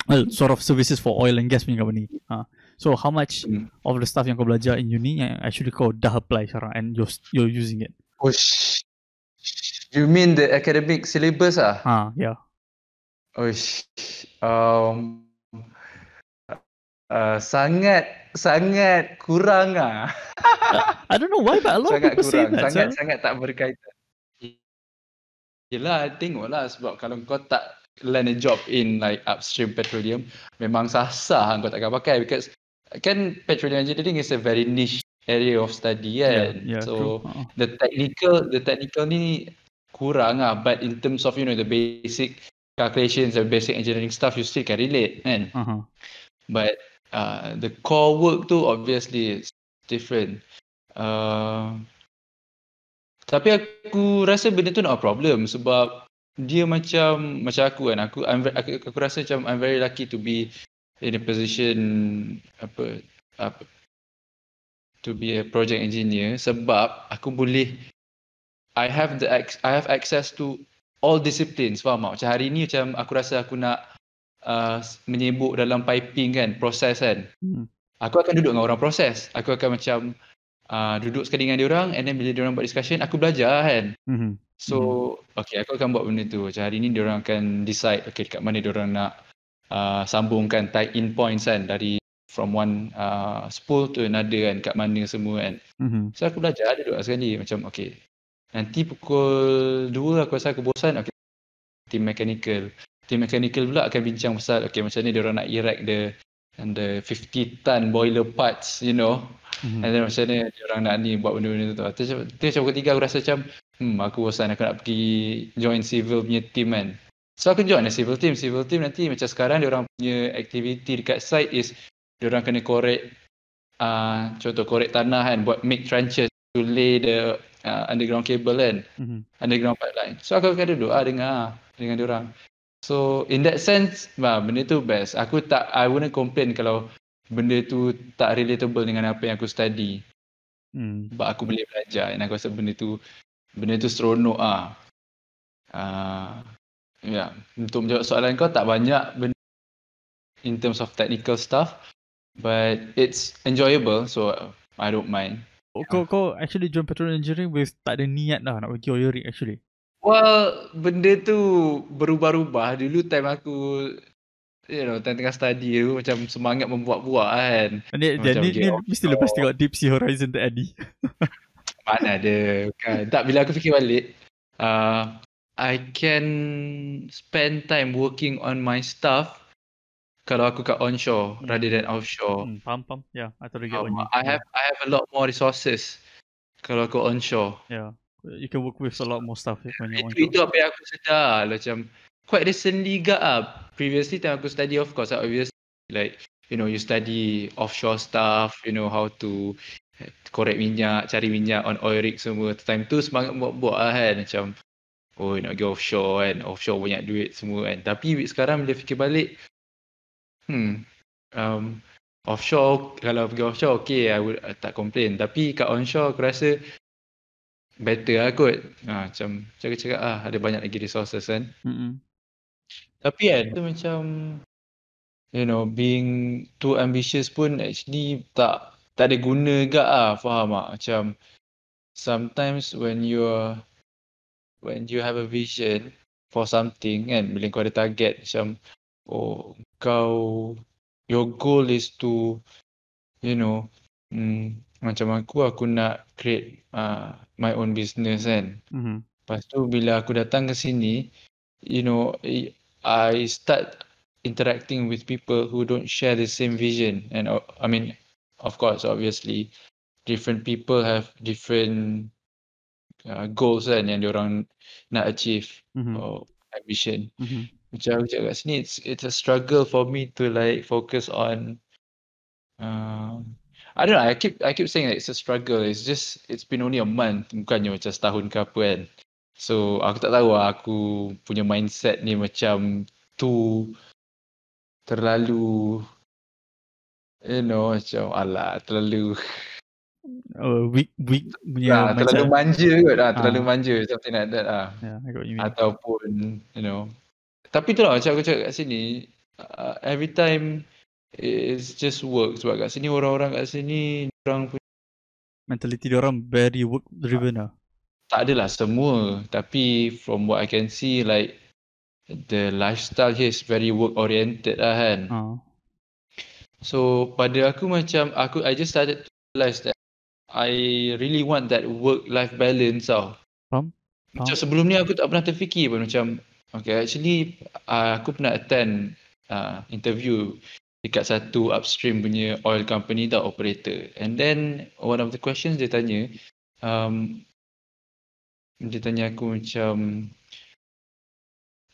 Well, sort of services for oil and gas punya company. Uh, so, how much Hmm. of the stuff yang kau belajar in uni yang actually kau dah apply sekarang and you're you're using it? Oh, sh- you mean the academic syllabus ah? Ah, yeah. Oh, sh- um, uh, sangat sangat kurang ah. [laughs] I don't know why, but a lot sangat of people say kurang, that. sangat so- sangat tak berkaitan. Yelah, tengoklah sebab kalau kau tak land a job in like upstream petroleum, memang sah-sah kau takkan pakai because kan petroleum engineering is a very niche area of study kan. yeah, so true. Uh-uh. the technical the technical ni kurang lah but in terms of you know the basic calculations and basic engineering stuff you still can relate kan. Uh-huh. But uh, the core work tu obviously is different. Uh, tapi aku rasa benda tu not a problem sebab dia macam macam aku kan aku I'm, aku, aku rasa macam I'm very lucky to be in a position apa apa to be a project engineer sebab aku boleh I have the I have access to all disciplines faham tak? Macam hari ni macam aku rasa aku nak uh, menyebuk dalam piping kan, proses kan. Hmm. Aku akan duduk dengan orang proses. Aku akan macam uh, duduk sekali dengan dia orang and then bila dia orang buat discussion aku belajar kan. Mhm. So okay aku akan buat benda tu. Macam hari ni dia orang akan decide okay dekat mana dia orang nak uh, sambungkan tie in points kan dari from one uh, spool to another kan kat mana semua kan. Mhm. So aku belajar duduk sekali macam okay. Nanti pukul 2 aku rasa aku bosan okay. Team mechanical. Team mechanical pula akan bincang pasal okay macam ni dia orang nak erect the and the 50 ton boiler parts you know. Mhm. And then macam ni dia orang nak ni buat benda-benda tu. Macam tu macam 3 aku rasa macam hmm aku bosan aku nak pergi join civil punya team kan. So aku join the civil team. Civil team nanti macam sekarang dia orang punya activity dekat site is dia orang kena korek uh, contoh korek tanah kan buat make trenches to lay the uh, underground cable kan Mhm. underground pipeline so aku akan duduk ah dengar dengan orang so in that sense bah, benda tu best aku tak I wouldn't complain kalau benda tu tak relatable dengan apa yang aku study Hmm. sebab aku boleh belajar dan aku rasa benda tu benda tu seronok ah. Uh, ya, yeah. untuk menjawab soalan kau tak banyak benda in terms of technical stuff but it's enjoyable so uh, I don't mind. Oh, Kau kau actually join petrol engineering with tak ada niat lah nak pergi oil rig actually. Well, benda tu berubah-ubah. Dulu time aku you know, time tengah study tu macam semangat membuat-buat kan. Ni, dia, Macam ni, ni mesti lepas tengok Deep Sea Horizon tadi. [laughs] Mana ada kan. Tak bila aku fikir balik uh, I can spend time working on my stuff kalau aku kat onshore Hmm. rather than offshore. Hmm, faham faham. Yeah, I totally get what Um, you I have I have a lot more resources kalau aku onshore. Yeah. You can work with a lot more stuff when you're on Itu itu apa yang aku sedar lah, macam quite recently gak ah. Previously time aku study of course obviously like you know you study offshore stuff, you know how to korek minyak, cari minyak on oil rig semua. Time tu semangat buat-buat lah kan macam oh nak pergi offshore kan, offshore banyak duit semua kan. Tapi sekarang bila fikir balik hmm um, offshore kalau pergi offshore okay I would I tak complain tapi kat onshore aku rasa better lah kot. Ha, macam cakap-cakap ah ada banyak lagi resources kan. Mm-mm. Tapi kan tu macam you know being too ambitious pun actually tak tak ada guna gak ah faham tak macam sometimes when you're when you have a vision for something kan bila kau ada target macam oh kau your goal is to you know mm, macam aku aku nak create uh, my own business kan Mhm. Lepas tu bila aku datang ke sini, you know, I- start interacting with people who don't share the same vision. And I mean, of course, obviously, different people have different uh, goals kan yang diorang nak achieve Mhm. or ambition. Mhm. Macam aku cakap kat sini, it's, it's a struggle for me to like focus on uh, I don't know, I keep I keep saying that it's a struggle. It's just it's been only a month, bukannya macam setahun ke apa kan. So aku tak tahu lah aku punya mindset ni macam too terlalu you know macam alah terlalu Uh, weak weak punya ah, terlalu manja kot ah, terlalu Ah. manja something like that ah. Yeah, you ataupun you know tapi tu lah macam aku cakap kat sini uh, every time it's just work sebab kat sini orang-orang kat sini orang pun Mentality dia orang very work driven lah. Tak adalah semua. Tapi from what I can see like the lifestyle here is very work oriented lah kan? Ah. so pada aku macam aku I just started to realize that I really want that work life balance tau. Faham? Macam sebelum ni aku tak pernah terfikir pun macam okay actually uh, aku pernah attend uh, interview dekat satu upstream punya oil company tau operator. And then one of the questions dia tanya um, dia tanya aku macam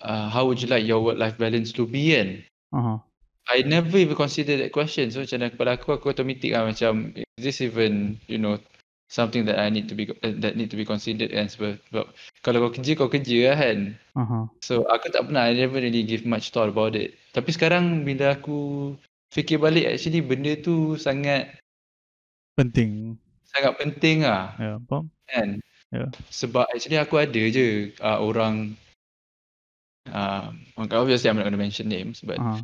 uh, how would you like your work life balance to be kan Uh-huh. I never even consider that question. So macam kepala aku aku automatic lah macam is this even you know something that I need to be uh, that need to be considered kan sebab, sebab kalau kau kerja kau kerja lah kan. Uh-huh. So aku tak pernah I never really give much thought about it. Tapi sekarang bila aku fikir balik actually benda tu sangat Penting. sangat penting lah Ya, yeah, faham? kan. Ya. Sebab actually aku ada je uh, orang uh, obviously I'm not gonna mention names but Uh-huh.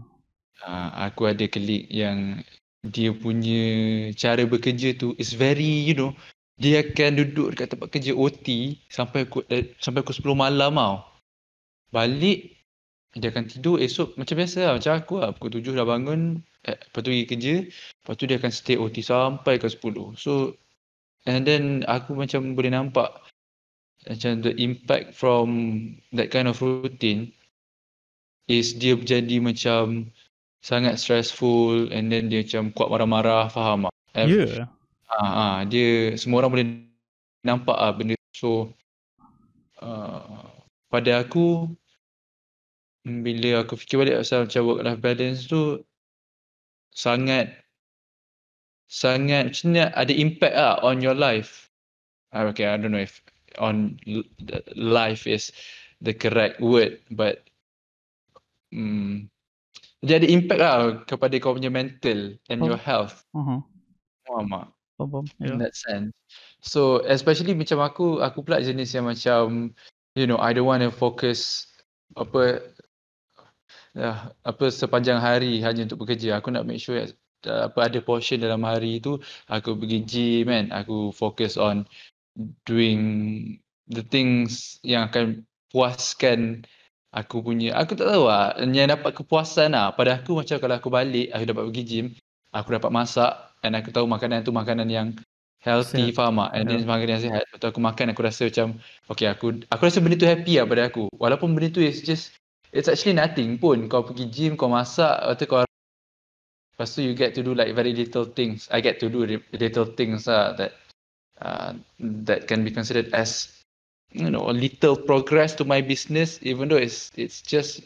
uh, aku ada klik yang dia punya cara bekerja tu is very you know dia akan duduk dekat tempat kerja OT sampai aku eh, sampai pukul 10 malam tau. Balik dia akan tidur esok macam biasa lah macam aku lah pukul 7 dah bangun eh, lepas tu pergi kerja lepas tu dia akan stay OT sampai ke 10 so and then aku macam boleh nampak macam the impact from that kind of routine is dia jadi macam sangat stressful and then dia macam kuat marah-marah faham tak? Ya. Eh, Yeah. Ah, ah, dia semua orang boleh nampak ah benda so uh, pada aku bila aku fikir balik pasal macam work life balance tu sangat sangat macam ada impact lah on your life. Ah, Okay, I don't know if on life is the correct word, but hmm, dia ada impact lah kepada kau punya mental and Oh. your health. Uh-huh. Faham tak? Faham, faham. In Yeah. that sense. So especially macam aku, aku pula jenis yang macam, you know, I don't want to focus apa uh, apa sepanjang hari hanya untuk bekerja. Aku nak make sure uh, apa ada portion dalam hari tu aku pergi gym kan. Aku focus on doing the things yang akan puaskan aku punya aku tak tahu lah yang dapat kepuasan lah pada aku macam kalau aku balik aku dapat pergi gym aku dapat masak dan aku tahu makanan tu makanan yang healthy Sihat. faham tak and then Ya. makanan yang sihat lepas tu aku makan aku rasa macam okay aku aku rasa benda tu happy lah pada aku walaupun benda tu is just it's actually nothing pun kau pergi gym kau masak tu kau lepas tu you get to do like very little things. I get to do little things lah that uh, that can be considered as you know a little progress to my business even though it's it's just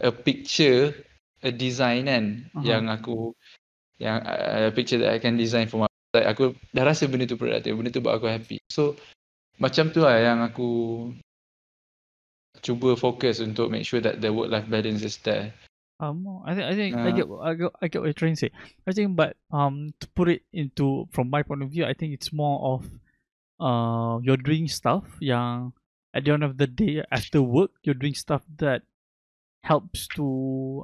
a picture a design kan? Aha. yang aku yang uh, a picture that I can design for my like aku dah rasa benda tu produktif benda tu buat aku happy. So macam tu lah yang aku cuba fokus untuk make sure that the work life balance is there Um, I think I think I Uh, get I get I get what you're trying to say. I think, but um, to put it into from my point of view, I think it's more of uh, you're doing stuff yang at the end of the day after work, you're doing stuff that helps to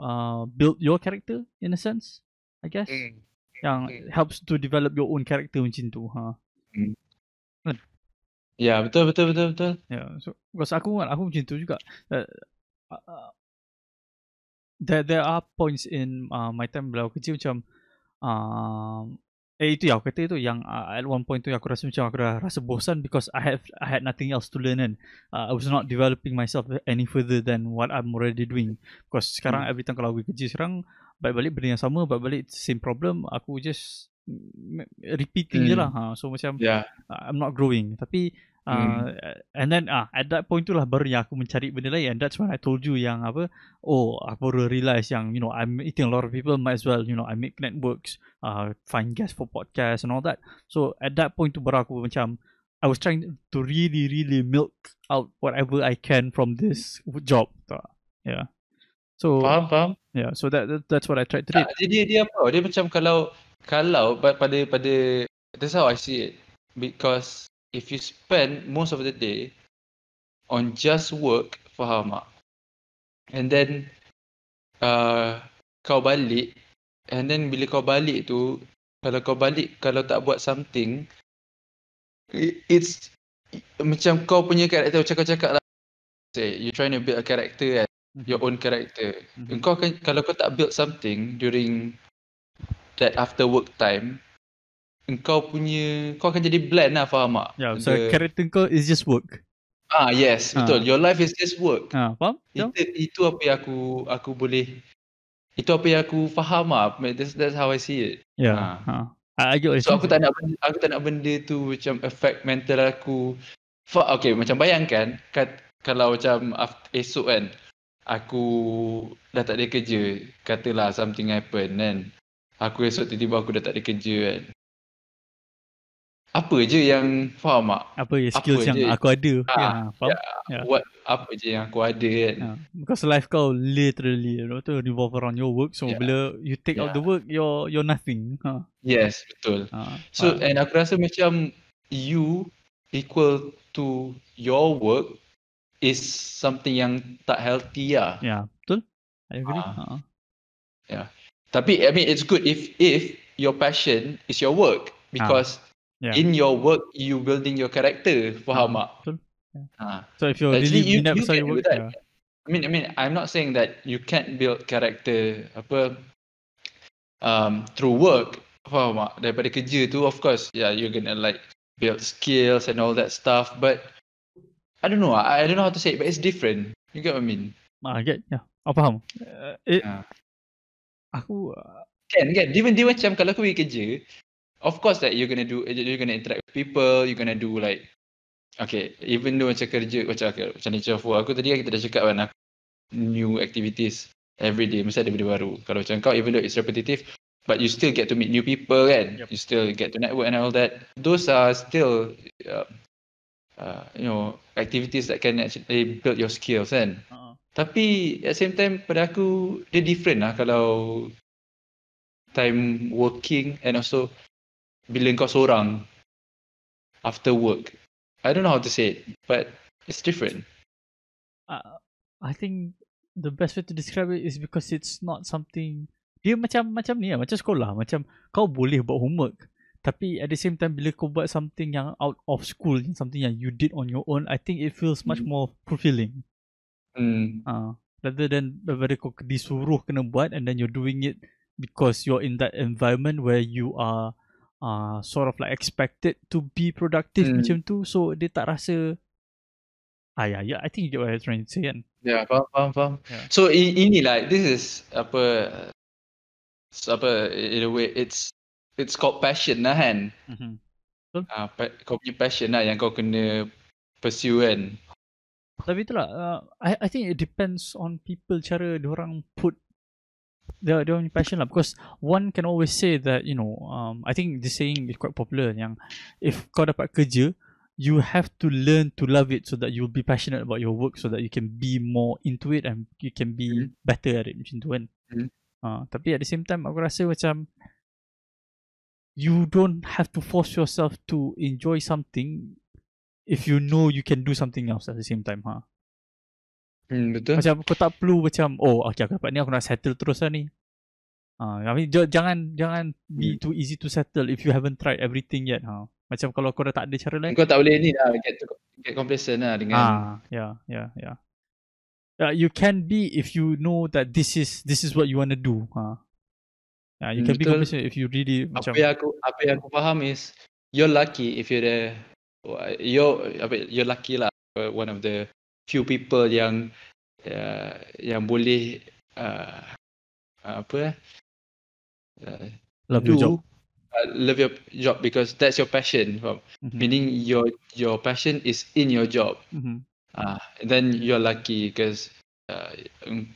uh build your character in a sense. I guess yang Mm. helps to develop your own character macam tu. Ha. ya betul betul betul betul Yeah, so because aku kan aku macam tu juga. Uh, uh, there there are points in uh, my time bila aku kecil macam um, eh itu ya aku kata itu yang uh, at one point tu aku rasa macam aku dah rasa bosan because I have I had nothing else to learn and uh, I was not developing myself any further than what I'm already doing because sekarang Hmm. every time kalau aku kerja sekarang balik-balik benda yang sama balik-balik same problem aku just mm, repeating je Hmm. lah ha. so macam ya uh, I'm not growing tapi uh, and then ah at that point tu lah baru yang aku mencari benda lain. And that's when I told you yang apa oh aku baru realise yang you know I'm eating a lot of people might as well you know I make networks uh, find guests for podcast and all that. So at that point tu baru aku macam I was trying to really really milk out whatever I can from this job yeah. So faham faham. yeah so that, that that's what I tried to do. Tak, dia, dia apa? Dia macam kalau kalau pa- pada pada that's how I see it. Because if you spend most of the day on just work, faham tak? And then uh, kau balik and then bila kau balik tu kalau kau balik kalau tak buat something it's macam kau punya karakter macam kau cakap lah say you trying to build a character kan your own character Mhm. Engkau akan kalau kau tak build something during that after work time, engkau punya kau akan jadi bland lah faham tak? yeah so The- character kau is just work ah yes, Ah. betul. Your life is just work. ah faham yeah. Itu, itu apa yang aku aku boleh itu apa yang aku faham lah. That's, that's how I see it. yeah Ah. ah. I, get So aku tak nak benda, aku tak nak benda tu macam affect mental aku. Fa- okay, macam bayangkan kat, kalau macam after, esok kan aku dah tak ada kerja, katalah something happen kan. Aku esok tiba-tiba aku dah tak ada kerja kan. Apa je yang faham tak? apa ya Apa skills yang je? aku ada Ah, ya faham Yeah. What apa je yang aku ada kan. yeah. because life kau literally you know to revolve around your work so Yeah. bila you take out Yeah. the work you're you're nothing ha Yes, betul. ha So ah. and aku rasa macam you equal to your work is something yang tak healthy lah. yeah betul I agree Ah. ha Tapi I mean it's good if if your passion is your work because yeah in your work you building your character. Faham Ah, tak? betul Ha. so if you're Actually, really you- you can your do work that. yeah I mean I mean I'm not saying that you can't build character apa um through work. Faham tak? Daripada kerja tu of course yeah you're gonna like build skills and all that stuff but I don't know I, I don't know how to say it but it's different. You get what I mean? ah get yeah aku faham uh, it, Ah. aku uh, Kan kan dia, dia macam kalau aku pergi kerja of course that you're gonna do you're gonna interact with people you're gonna do like okay even though macam kerja macam okay, macam nature of work aku tadi kita dah cakap kan aku new activities every day mesti ada benda baru kalau macam kau even though it's repetitive but you still get to meet new people kan Yep. you still get to network and all that those are still uh, uh, you know activities that can actually build your skills kan Uh-uh. tapi at same time pada aku dia different lah kalau time working and also bila kau seorang after work I don't know how to say it but it's different uh, I think the best way to describe it is because it's not something dia macam macam ni lah, macam sekolah macam kau boleh buat homework tapi at the same time bila kau buat something yang out of school something yang you did on your own I think it feels much Hmm. more fulfilling hmm. uh, rather than daripada kau disuruh kena buat and then you're doing it because you're in that environment where you are uh, sort of like expected to be productive Hmm. macam tu so dia tak rasa ah yeah, yeah I think you get what I'm trying to say kan Ya, faham, faham, faham. Yeah. So i- ini like this is apa apa in a way it's it's called passion lah kan. mm-hmm. Ah, pa- kau punya passion lah yang kau kena pursue kan. Tapi itulah uh, I I think it depends on people cara orang put their their own passion lah because one can always say that you know um I think the saying is quite popular yang if kau dapat kerja you have to learn to love it so that you'll be passionate about your work so that you can be more into it and you can be Mhm. better at it macam tu kan. Mhm. Uh, tapi at the same time aku rasa macam you don't have to force yourself to enjoy something if you know you can do something else at the same time ha. Hmm, betul. Macam kau tak perlu macam oh okay aku dapat ni aku nak settle terus lah ni. Ah, uh, j- jangan jangan be Hmm. too easy to settle if you haven't tried everything yet ha. Macam kalau kau dah tak ada cara lain. Kau tak boleh ni lah get to, get complacent lah dengan Ah, yeah, yeah, yeah. Yeah, you can be if you know that this is this is what you want to do. Ha. Yeah, you Hmm, can be betul. complacent if you really apa macam yang aku apa yang aku faham is you're lucky if you're the you're apa you're lucky lah uh, one of the few people yang uh, yang boleh uh, apa uh, love your job. uh, love your job because that's your passion? Mhm, meaning your your passion is in your job mhm, ah then you're lucky because uh, mm,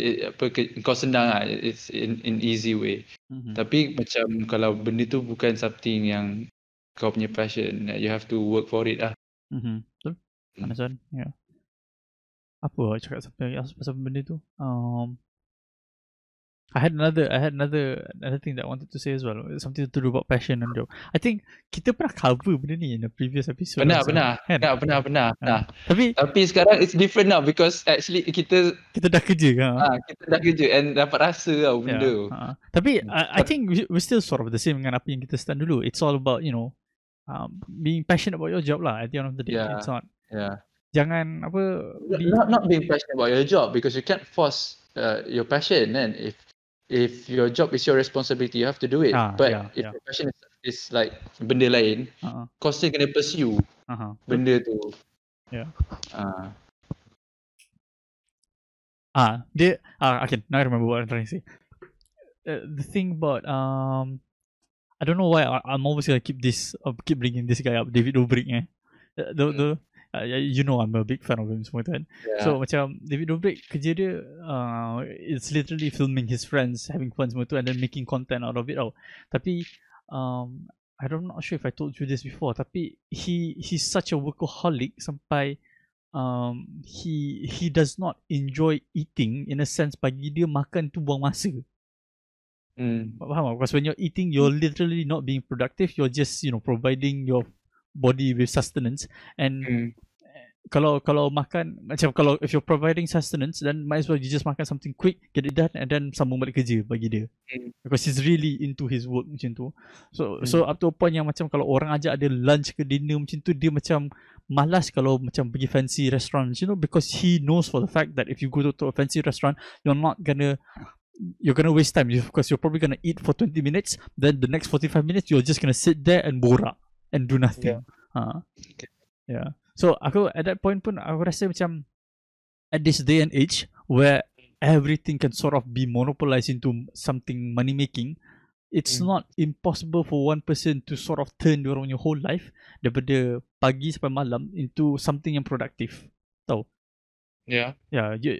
apa ke, kau senang lah it's in in easy way mhm. tapi macam kalau benda tu bukan something yang kau punya passion you have to work for it lah Mhm. Betul? Hmm. Understand? Yeah. Apa awak cakap sampai pasal benda tu? Um, I had another, I had another, another thing that I wanted to say as well. Something to do about passion and job. I think kita pernah cover benda ni in the previous episode. pernah also, pernah Kan? pernah pernah pernah, pernah. Tapi tapi sekarang it's different now because actually kita kita dah kerja kan? ah kita dah kerja and dapat rasa tau benda tu. Uh, tapi Hmm. I, I think we, we're still sort of the same dengan apa yang kita stand dulu. It's all about, you know, um, being passionate about your job lah at the end of the day. Yeah. It's not, yeah jangan apa, be, not not being passionate about your job because you can't force uh, your passion and if if your job is your responsibility you have to do it Ah, but yeah, if yeah. your passion is, is like benda lain uh, kau still kena pursue uh, benda tu Yeah. ah Ah, dia ah okay, now I remember what I'm trying to say. Uh, the thing about um I don't know why I, I'm always gonna keep this uh, keep bringing this guy up, David Dobrik eh. The, the, the uh, you know I'm a big fan of him semua tu kan. yeah. So macam David Dobrik kerja dia uh, it's literally filming his friends having fun semua tu and then making content out of it tau. Tapi um I don't not sure if I told you this before tapi he he's such a workaholic sampai um he he does not enjoy eating in a sense bagi dia makan tu buang masa. hmm. Faham tak? Because when you're eating you're literally not being productive you're just you know providing your body with sustenance and Hmm. kalau kalau makan macam kalau if you're providing sustenance then might as well you just makan something quick get it done and then sambung balik kerja bagi dia Hmm. because he's really into his work macam tu so Hmm. so up to a point yang macam kalau orang ajak dia lunch ke dinner macam tu dia macam malas kalau macam pergi fancy restaurant you know because he knows for the fact that if you go to, to a fancy restaurant you're not gonna you're gonna waste time you- because you're probably gonna eat for 20 minutes then the next 45 minutes you're just gonna sit there and borak and do nothing. Ha. Okay. yeah. So aku at that point pun aku rasa macam at this day and age where everything can sort of be monopolized into something money making it's Hmm. not impossible for one person to sort of turn your your whole life daripada pagi sampai malam into something yang productive. Yeah. Yeah, you,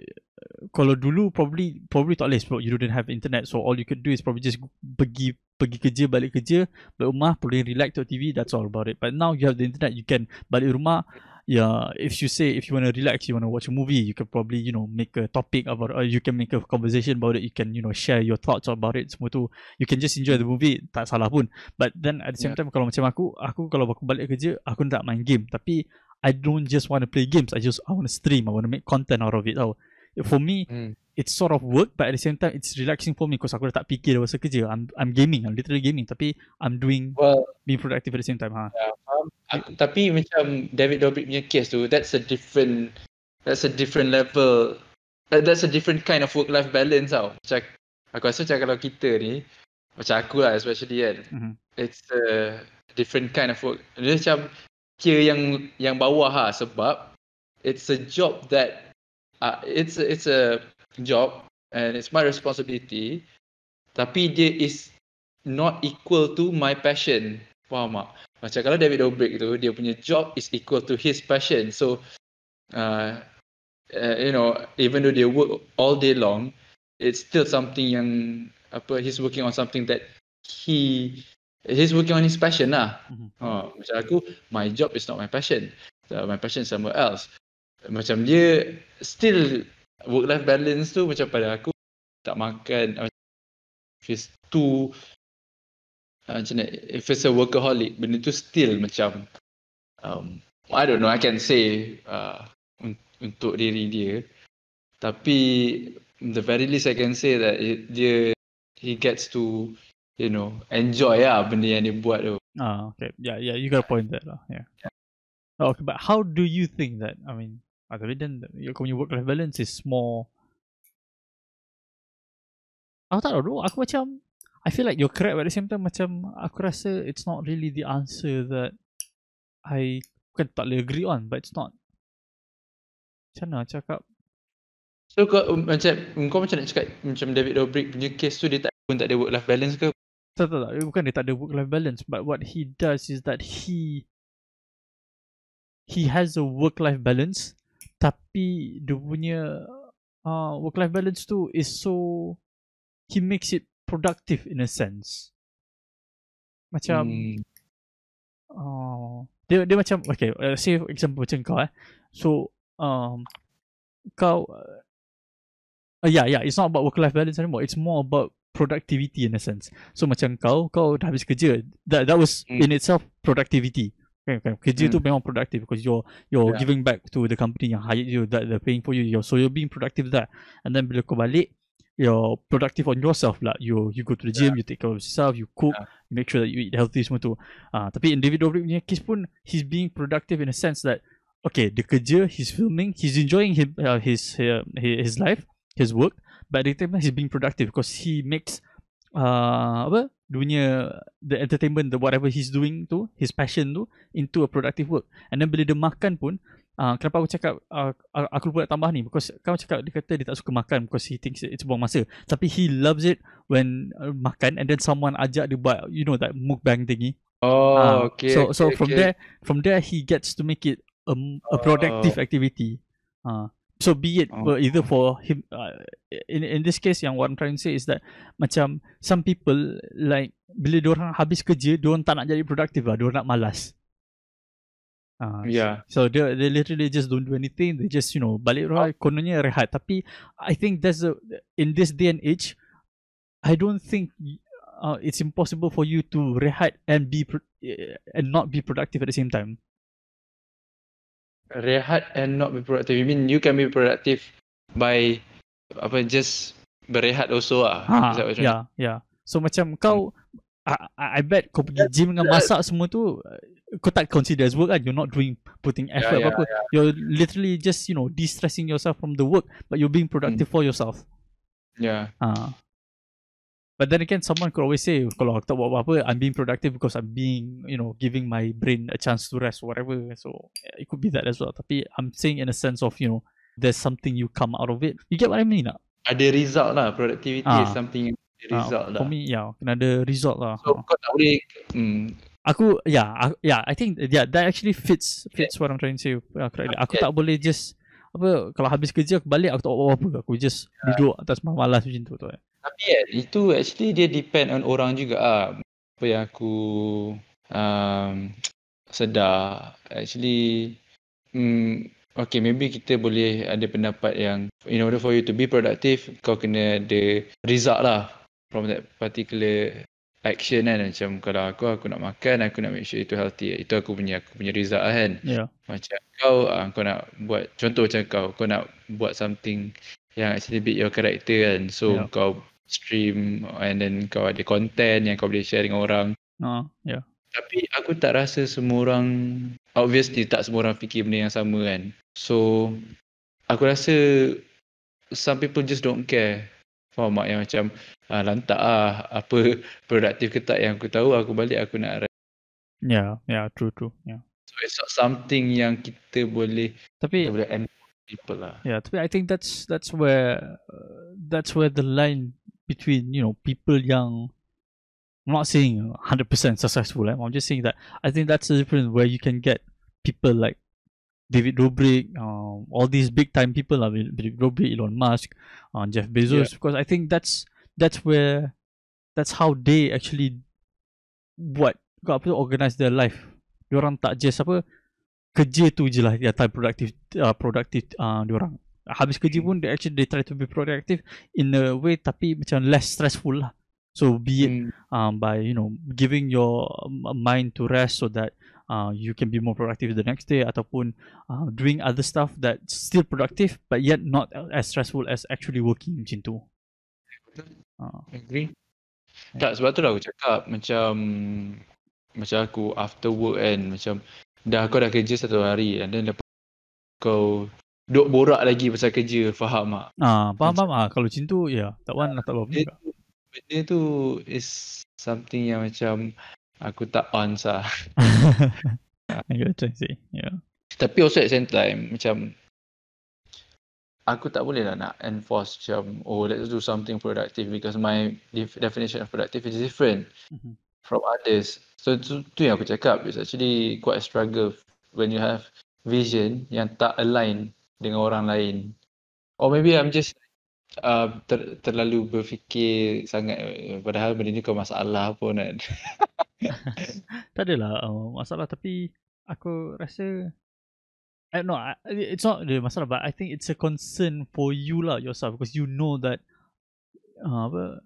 kalau dulu probably probably tak boleh sebab you didn't have internet so all you could do is probably just pergi pergi kerja balik kerja balik rumah boleh relax tengok TV that's all about it. But now you have the internet you can balik rumah. Yeah if you say if you want to relax you want to watch a movie you can probably you know make a topic about or you can make a conversation about it. You can you know share your thoughts about it semua tu. You can just enjoy the movie tak salah pun. But then at the same Yeah. time kalau macam aku aku kalau aku balik kerja aku tak main game. Tapi I don't just want to play games I just I want to stream I want to make content out of it tau. For me Hmm. It's sort of work but at the same time it's relaxing for me because aku dah tak fikir dah pasal kerja I'm I'm gaming I'm literally gaming tapi I'm doing Well, being productive at the same time ha Aku, tapi macam David Dobrik punya case tu, that's a different, that's a different level, that, that's a different kind of work-life balance tau. Macam, aku rasa macam kalau kita ni, macam aku lah especially kan, Mhm. it's a different kind of work. Dia macam kira yang yang bawah ha sebab it's a job that uh, it's a, it's a job and it's my responsibility tapi dia is not equal to my passion. Faham tak? Macam kalau David Dobrik tu dia punya job is equal to his passion. So uh, uh, you know even though they work all day long it's still something yang apa he's working on something that he he's working on his passion lah. Mhm. Ha, macam aku, my job is not my passion. Uh, my passion is somewhere else. Macam dia still work life balance tu macam pada aku tak makan if it's too uh, macam mana if it's a workaholic benda tu still macam um, I don't know I can say uh, un- untuk diri dia tapi the very least I can say that it, dia he gets to you know enjoy lah benda yang dia buat tu Ah, okay. Yeah, yeah, you got a point there lah. Yeah. Oh, Okay, but how do you think that? I mean, ah, tapi then kau punya work-life balance is more. Aku tak tahu. Aku macam, I feel like you're correct but at the same time macam aku rasa it's not really the answer that I bukan tak boleh agree on, but it's not. Macam mana cakap? So kau um, macam kau macam nak cakap macam David Dobrik punya case tu dia tak pun tak ada work life balance ke? Tak, tak, tak. Bukan dia tak ada work-life balance. But what he does is that he he has a work-life balance tapi dia punya uh, work-life balance tu is so he makes it productive in a sense. Macam Hmm. Oh, dia dia macam okay, uh, say for example macam kau eh. So um kau uh, uh, yeah yeah, it's not about work life balance anymore. It's more about productivity in a sense. So macam kau kau dah habis kerja. That that was Hmm. in itself productivity. Okay, okay. Kerja tu Hmm. memang productive because you're you're Yeah. giving back to the company yang hired you that they're paying for you. You're, so you're being productive there. And then bila kau balik you're productive on yourself lah. You you go to the gym, you take care of yourself, you cook, Yeah. you make sure that you eat healthy semua tu. Ah, tapi in David Dobrik punya case pun he's being productive in a sense that okay, dia kerja, he's filming, he's enjoying his uh, his, uh, his his life, his work, but at the same time he's being productive because he makes uh, apa? Dia punya the entertainment, the whatever he's doing tu, his passion tu into a productive work. And then bila dia makan pun Uh, kenapa aku cakap uh, aku lupa nak tambah ni because kau cakap dia kata dia tak suka makan because he thinks it's buang masa tapi he loves it when uh, makan and then someone ajak dia buat you know that mukbang thingy Oh, Ah, okay. so so okay, from okay. there from there he gets to make it a, a productive activity. Uh, so be it Oh. either for him uh, in in this case yang what I'm trying to say is that macam some people like bila diorang habis kerja diorang tak nak jadi productive lah diorang nak malas. Uh, Yeah. So they they literally just don't do anything. They just you know balik rumah kononnya rehat. Tapi I think that's a in this day and age, I don't think uh, it's impossible for you to rehat and be pro- eh, and not be productive at the same time. Rehat and not be productive. You mean you can be productive by apa just berehat also ah. Ha, that what you're yeah, yeah. So macam kau, I, I bet kau pergi gym dengan masak semua tu, kau tak consider as work kan? You're not doing putting effort yeah, apa-apa. You're literally just you know de-stressing yourself from the work, but you're being productive for yourself. Yeah. Ah. But then again, someone could always say, kalau aku tak buat apa-apa, I'm being productive because I'm being, you know, giving my brain a chance to rest or whatever. So it could be that as well. Tapi I'm saying in a sense of, you know, there's something you come out of it. You get what I mean tak? Ada result lah. Productivity Ah. is something Ah, result lah. for me, yeah, kena ada result lah. So Ah. kau tak boleh hmm, Aku, yeah, I, yeah, I think, yeah, that actually fits fits what I'm trying to say. Uh, correctly. Aku Yeah. tak boleh just, apa, kalau habis kerja aku balik, aku tak buat apa-apa. Aku just duduk atas malas macam tu. tu eh. Tapi kan itu actually dia depend on orang juga ah. Apa yang aku um, sedar actually hmm, okay maybe kita boleh ada pendapat yang in order for you to be productive kau kena ada result lah from that particular action kan macam kalau aku aku nak makan aku nak make sure itu healthy itu aku punya aku punya result lah kan Yeah. macam kau uh, kau nak buat contoh macam kau kau nak buat something yang actually beat your character kan so Yeah. kau stream and then kau ada content yang kau boleh share dengan orang Uh, yeah. tapi aku tak rasa semua orang obviously tak semua orang fikir benda yang sama kan so aku rasa some people just don't care faham tak yang macam ah, lantak ah apa [laughs] produktif ke tak yang aku tahu aku balik aku nak rest. Yeah. Yeah. True. True. Yeah. so it's not something yang kita boleh Tapi kita boleh end people lah Yeah, tapi I think that's that's where uh, that's where the line between you know people yang I'm not saying 100% successful. Eh? I'm just saying that I think that's the difference where you can get people like David Dobrik, um, all these big time people like David Dobrik, Elon Musk, uh, Jeff Bezos. Because I think that's that's where that's how they actually buat kau apa tu organize their life. Diorang tak just apa kerja tu je lah yang time productive uh, productive uh, diorang. Habis kerja pun they actually they try to be productive in a way tapi macam less stressful lah. So be it Hmm, um, by you know giving your um, mind to rest so that uh, you can be more productive the next day ataupun uh, doing other stuff that's still productive but yet not as stressful as actually working macam tu. Uh, agree. Tak sebab tu lah aku cakap macam macam aku after work kan macam dah kau dah kerja satu hari and then lepas kau duk borak lagi pasal kerja faham tak ah, faham faham ah kalau macam tu ya tak one tak apa tu, benda tu is something yang macam aku tak on sah. I get you say. Yeah. Tapi also at the same time macam aku tak boleh lah nak enforce macam oh let's do something productive because my def- definition of productive is different Mhm. from others. So tu, tu yang aku cakap it's actually quite a struggle when you have vision yang tak align dengan orang lain. Or maybe I'm just uh, ter, terlalu berfikir sangat eh, padahal benda ni kau masalah pun kan. [laughs] Tak adalah uh, masalah tapi aku rasa I no I, it's not the masalah but I think it's a concern for you lah yourself because you know that uh, apa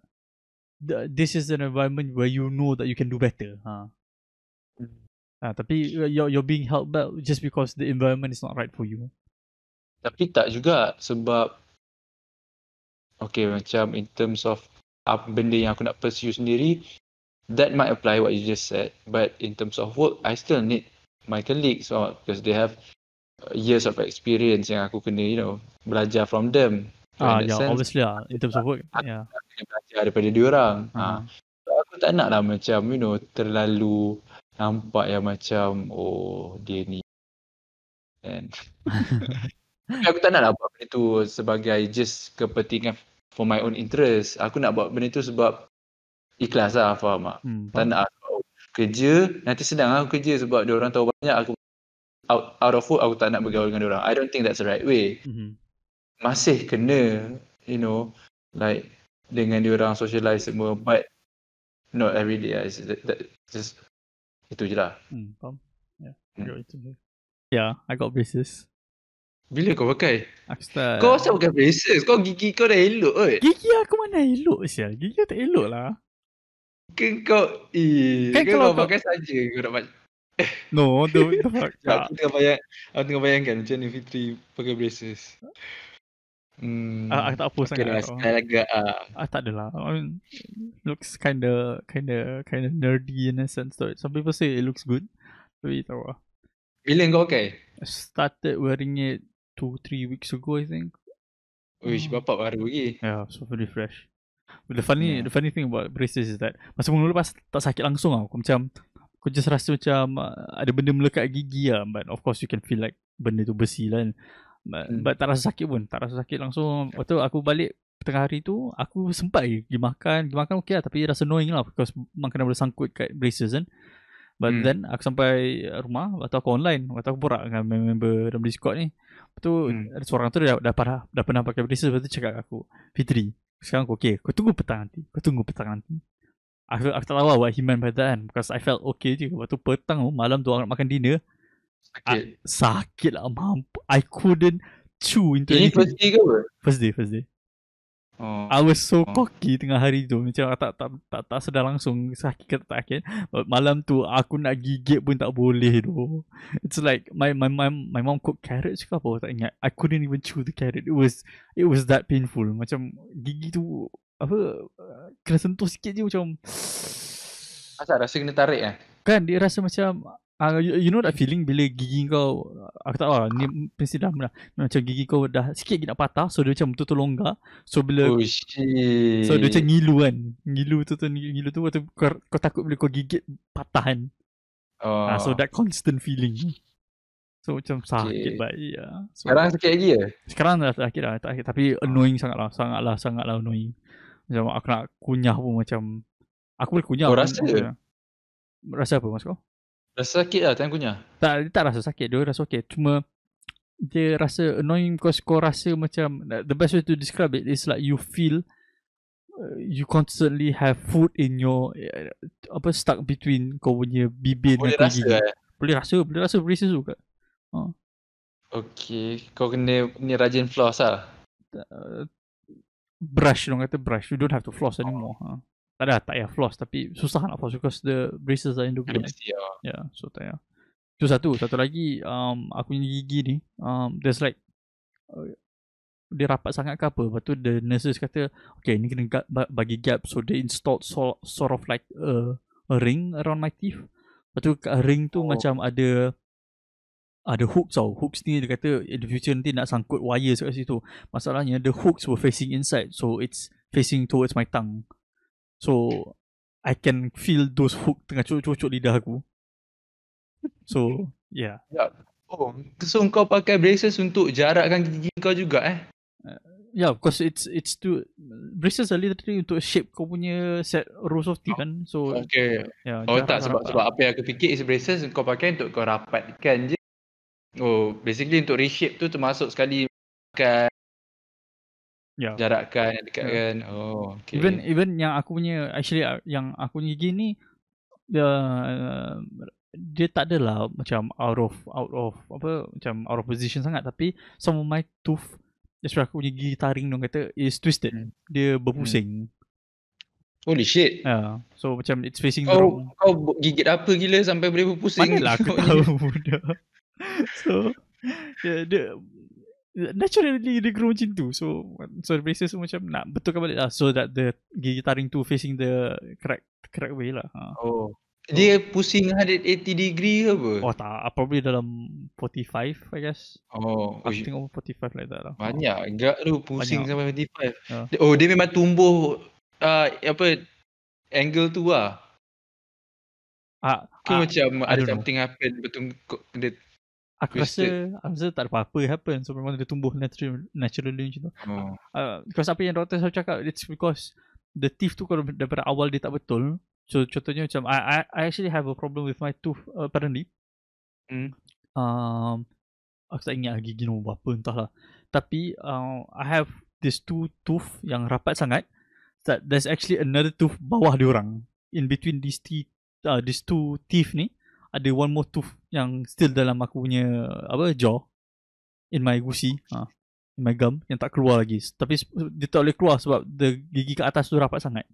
the, this is an environment where you know that you can do better ha. Ah, tapi you're you're being held back just because the environment is not right for you. Tapi tak juga sebab okay macam in terms of apa benda yang aku nak pursue sendiri that might apply what you just said but in terms of work I still need my colleagues or because they have uh, years of experience yang aku kena you know belajar from them So Ah, yeah, sense, obviously ah, in terms of work, yeah. aku kena belajar daripada diorang Ah. ha. So, aku tak nak lah macam you know terlalu nampak yang macam oh dia ni kan [laughs] Tapi aku tak nak lah buat benda tu sebagai just kepentingan for my own interest. Aku nak buat benda tu sebab ikhlas lah, faham tak? Hmm, Tak nak aku kerja, nanti sedang aku kerja sebab dia orang tahu banyak aku out, out of work aku tak nak bergaul dengan dia orang. I don't think that's the right way. Mhm. Masih kena, you know, like dengan dia orang socialize semua but not every day. It's, that, that, just itu je lah. Hmm, faham. Yeah, I Hmm. got. Yeah, I got braces. Bila kau pakai? Aku start. Kau asal pakai braces? Kau gigi kau dah elok kot. Gigi aku mana elok sial. Gigi aku tak elok lah. Kan kau eh Kan kan, kalau kau pakai saja kau nak baca. No, the, the fuck. Aku tengah bayang aku tengah bayangkan macam ni Fitri pakai braces. Hmm. Ah, aku tak post okay sangat. lah, style agak ah. Ah, tak adalah. I mean, looks kinda, kinda, kinda nerdy in a sense. Though. Some people say it looks good. Tapi tahu lah. Bila kau pakai? I started wearing it two, three weeks ago, I think. Uish, Oh. bapak baru lagi. Yeah, so very fresh. But the funny, Yeah. the funny thing about braces is that masa mula lepas tak sakit langsung tau. Aku macam, aku just rasa macam uh, ada benda melekat gigi lah. But of course you can feel like benda tu besi lah kan. But, Hmm. but tak rasa sakit pun. Tak rasa sakit langsung. Lepas tu aku balik tengah hari tu, aku sempat lagi pergi makan. Pergi makan okay lah. Tapi rasa annoying lah. Because makanan boleh sangkut kat braces kan. But Hmm. then aku sampai rumah, tu aku online. Tu aku borak dengan member dalam Discord ni. Lepas tu Hmm. ada seorang tu dah, dah, pernah, dah pernah pakai braces. Lepas tu cakap aku, Fitri, sekarang kau okay, kau tunggu petang nanti. Kau tunggu petang nanti. Aku, aku tak tahu lah what he meant by that kan. Because I felt okay je. Lepas tu petang tu, malam tu orang nak makan dinner. Sakit. Sakit lah, mampu. I couldn't chew into Ini anything. first day ke apa? First day, first day. Oh. I was so Oh. cocky tengah hari tu. Macam tak tak tak, tak sedar langsung Sakit ke tak sakit. But Malam tu aku nak gigit pun tak boleh tu. It's like My my my, my mom cook carrots ke apa? Tak ingat. I couldn't even chew the carrot. It was It was that painful. Macam gigi tu Apa Kena sentuh sikit je macam Asal rasa kena tarik eh? Kan dia rasa macam uh, you, you know that feeling bila gigi kau Aku tak tahu lah Ni mesti dah lah Macam gigi kau dah Sikit lagi nak patah So dia macam betul-betul longgar So bila Oh shit. So dia macam ngilu kan Ngilu tu tu Ngilu tu Waktu kau, kau takut bila kau gigit Patah kan Oh. ah, So that constant feeling So macam sakit Okay. baik ya. so, Sekarang sakit lagi ya? Sekarang dah sakit lah tak sakit. Tapi annoying sangat lah Sangat lah Sangat lah annoying Macam aku nak kunyah pun macam Aku boleh kunyah Oh, pun, rasa? macam- Rasa apa maksud kau? Rasa sakit lah time kunyah. Tak, dia tak rasa sakit Dia rasa okay Cuma Dia rasa annoying Because kau rasa macam The best way to describe it Is like you feel uh, You constantly have food in your uh, Apa stuck between Kau punya bibir Boleh rasa gigi eh? Boleh rasa Boleh rasa braces juga Okay. Kau kena ni rajin floss lah. uh, Brush Orang kata brush You don't have to floss anymore ha. Tak ada tak payah floss Tapi susah nak floss Because the braces are in the way. Ya, yeah, so tak payah. Itu satu. Satu lagi, um, aku punya gigi ni, um, there's like, uh, dia rapat sangat ke apa. Lepas tu the nurses kata, okay, ni kena ga- ba- bagi gap. So they installed so, sort of like a, a ring around my teeth. Lepas tu ring tu Oh. macam ada, ada hooks tau. Hooks ni dia kata in the future nanti nak sangkut wires kat situ. Masalahnya the hooks were facing inside. So it's facing towards my tongue. So I can feel those hook tengah cucuk-cucuk lidah aku. So, yeah. Oh, so kau pakai braces untuk jarakkan gigi kau juga eh? Yeah, because it's it's to braces are literally untuk shape kau punya set rows of teeth kan. So, Okay. yeah. Oh tak sebab sebab apa yang aku fikir is braces kau pakai untuk kau rapatkan je. Oh, basically untuk reshape tu termasuk sekali kan Yeah. jarakkan dekatkan. Oh, okay. Even even yang aku punya actually uh, yang aku punya gigi ni dia uh, dia tak adalah macam out of out of apa macam out of position sangat tapi some of my tooth especially aku punya gigi taring dong kata is twisted. Hmm. Dia berpusing. Holy shit. Yeah. So macam it's facing the Kau wrong kau gigit apa gila sampai boleh berpusing? Mana lah aku [laughs] tahu budak. [laughs] So dia, dia naturally dia grow macam tu. So so the braces tu macam nak betulkan balik lah so that the gigi taring tu facing the correct correct way lah. Ha. Oh. Dia pusing 180 degree ke apa? Oh tak, probably dalam 45 I guess. Oh, Aku uish, tengok 45 like that lah. Ha. banyak agak tu pusing Banyak. sampai 45. Ya. Dia- Oh, dia memang tumbuh uh, apa angle tu lah. Ah, Ke ah, macam I ada don't know. something happen betul dia aku rasa twisted. aku rasa tak ada apa-apa happen so memang dia tumbuh natural, naturally macam tu. oh. uh, because apa yang doktor selalu cakap it's because the teeth tu kalau daripada awal dia tak betul so contohnya macam I I, I actually have a problem with my tooth uh, apparently Hmm. um aku tak ingat gigi nombor berapa entahlah tapi uh, I have these two tooth yang rapat sangat that there's actually another tooth bawah dia orang in between these teeth uh, these two teeth ni ada one more tooth yang still dalam aku punya apa jaw. In my gusi ha, in my gum. Yang tak keluar lagi. Tapi dia tak boleh keluar sebab the gigi kat atas tu rapat sangat.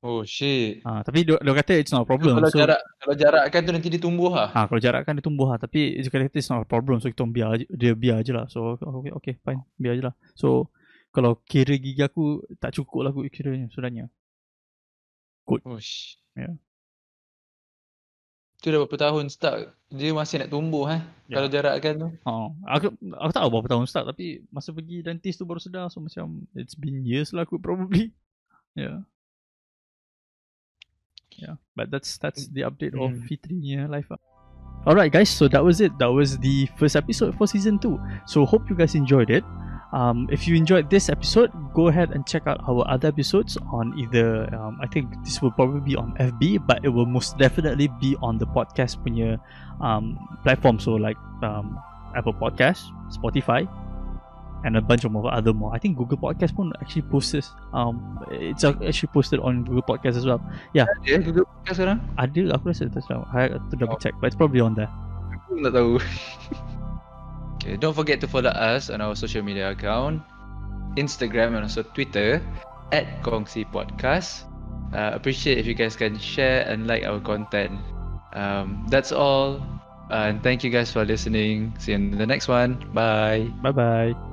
Oh shit. ha, tapi dia, dia kata it's not a problem. Kalau so, jarak kalau jarakkan tu nanti dia tumbuh lah. ha, kalau jarak kan dia tumbuh lah. Tapi dia kata it's not a problem. So kita biar je, dia biar je lah. So okay, okay fine. Biar je lah. So kalau kira gigi aku tak cukup lah aku kiranya sebenarnya. Oh shit. Ya. Tu dah berapa tahun start dia masih nak tumbuh eh Ya. kalau jarakkan tu. Ha, aku aku tak tahu berapa tahun start tapi masa pergi dentist tu baru sedar so macam it's been years lah aku probably. Yeah. [laughs] Yeah, but that's that's the update of Hmm. Fitri punya life. lah. Alright guys, so that was it. That was the first episode for season 2. So hope you guys enjoyed it. Um, if you enjoyed this episode, go ahead and check out our other episodes on either um, I think this will probably be on FB, but it will most definitely be on the podcast punya um, platform. So like um, Apple Podcast, Spotify, and a bunch of other more. I think Google Podcast pun actually posts this. Um, it's actually posted on Google Podcast as well. Ya, Google Podcast sekarang. Ada aku rasa tak tahu. I have to double check, but it's probably on there. Aku tak tahu. [laughs] okay, don't forget to follow us on our social media account, Instagram and also Twitter at Kongsi Podcast. Uh, appreciate if you guys can share and like our content. Um, that's all. Uh, and thank you guys for listening. See you in the next one. Bye. Bye bye.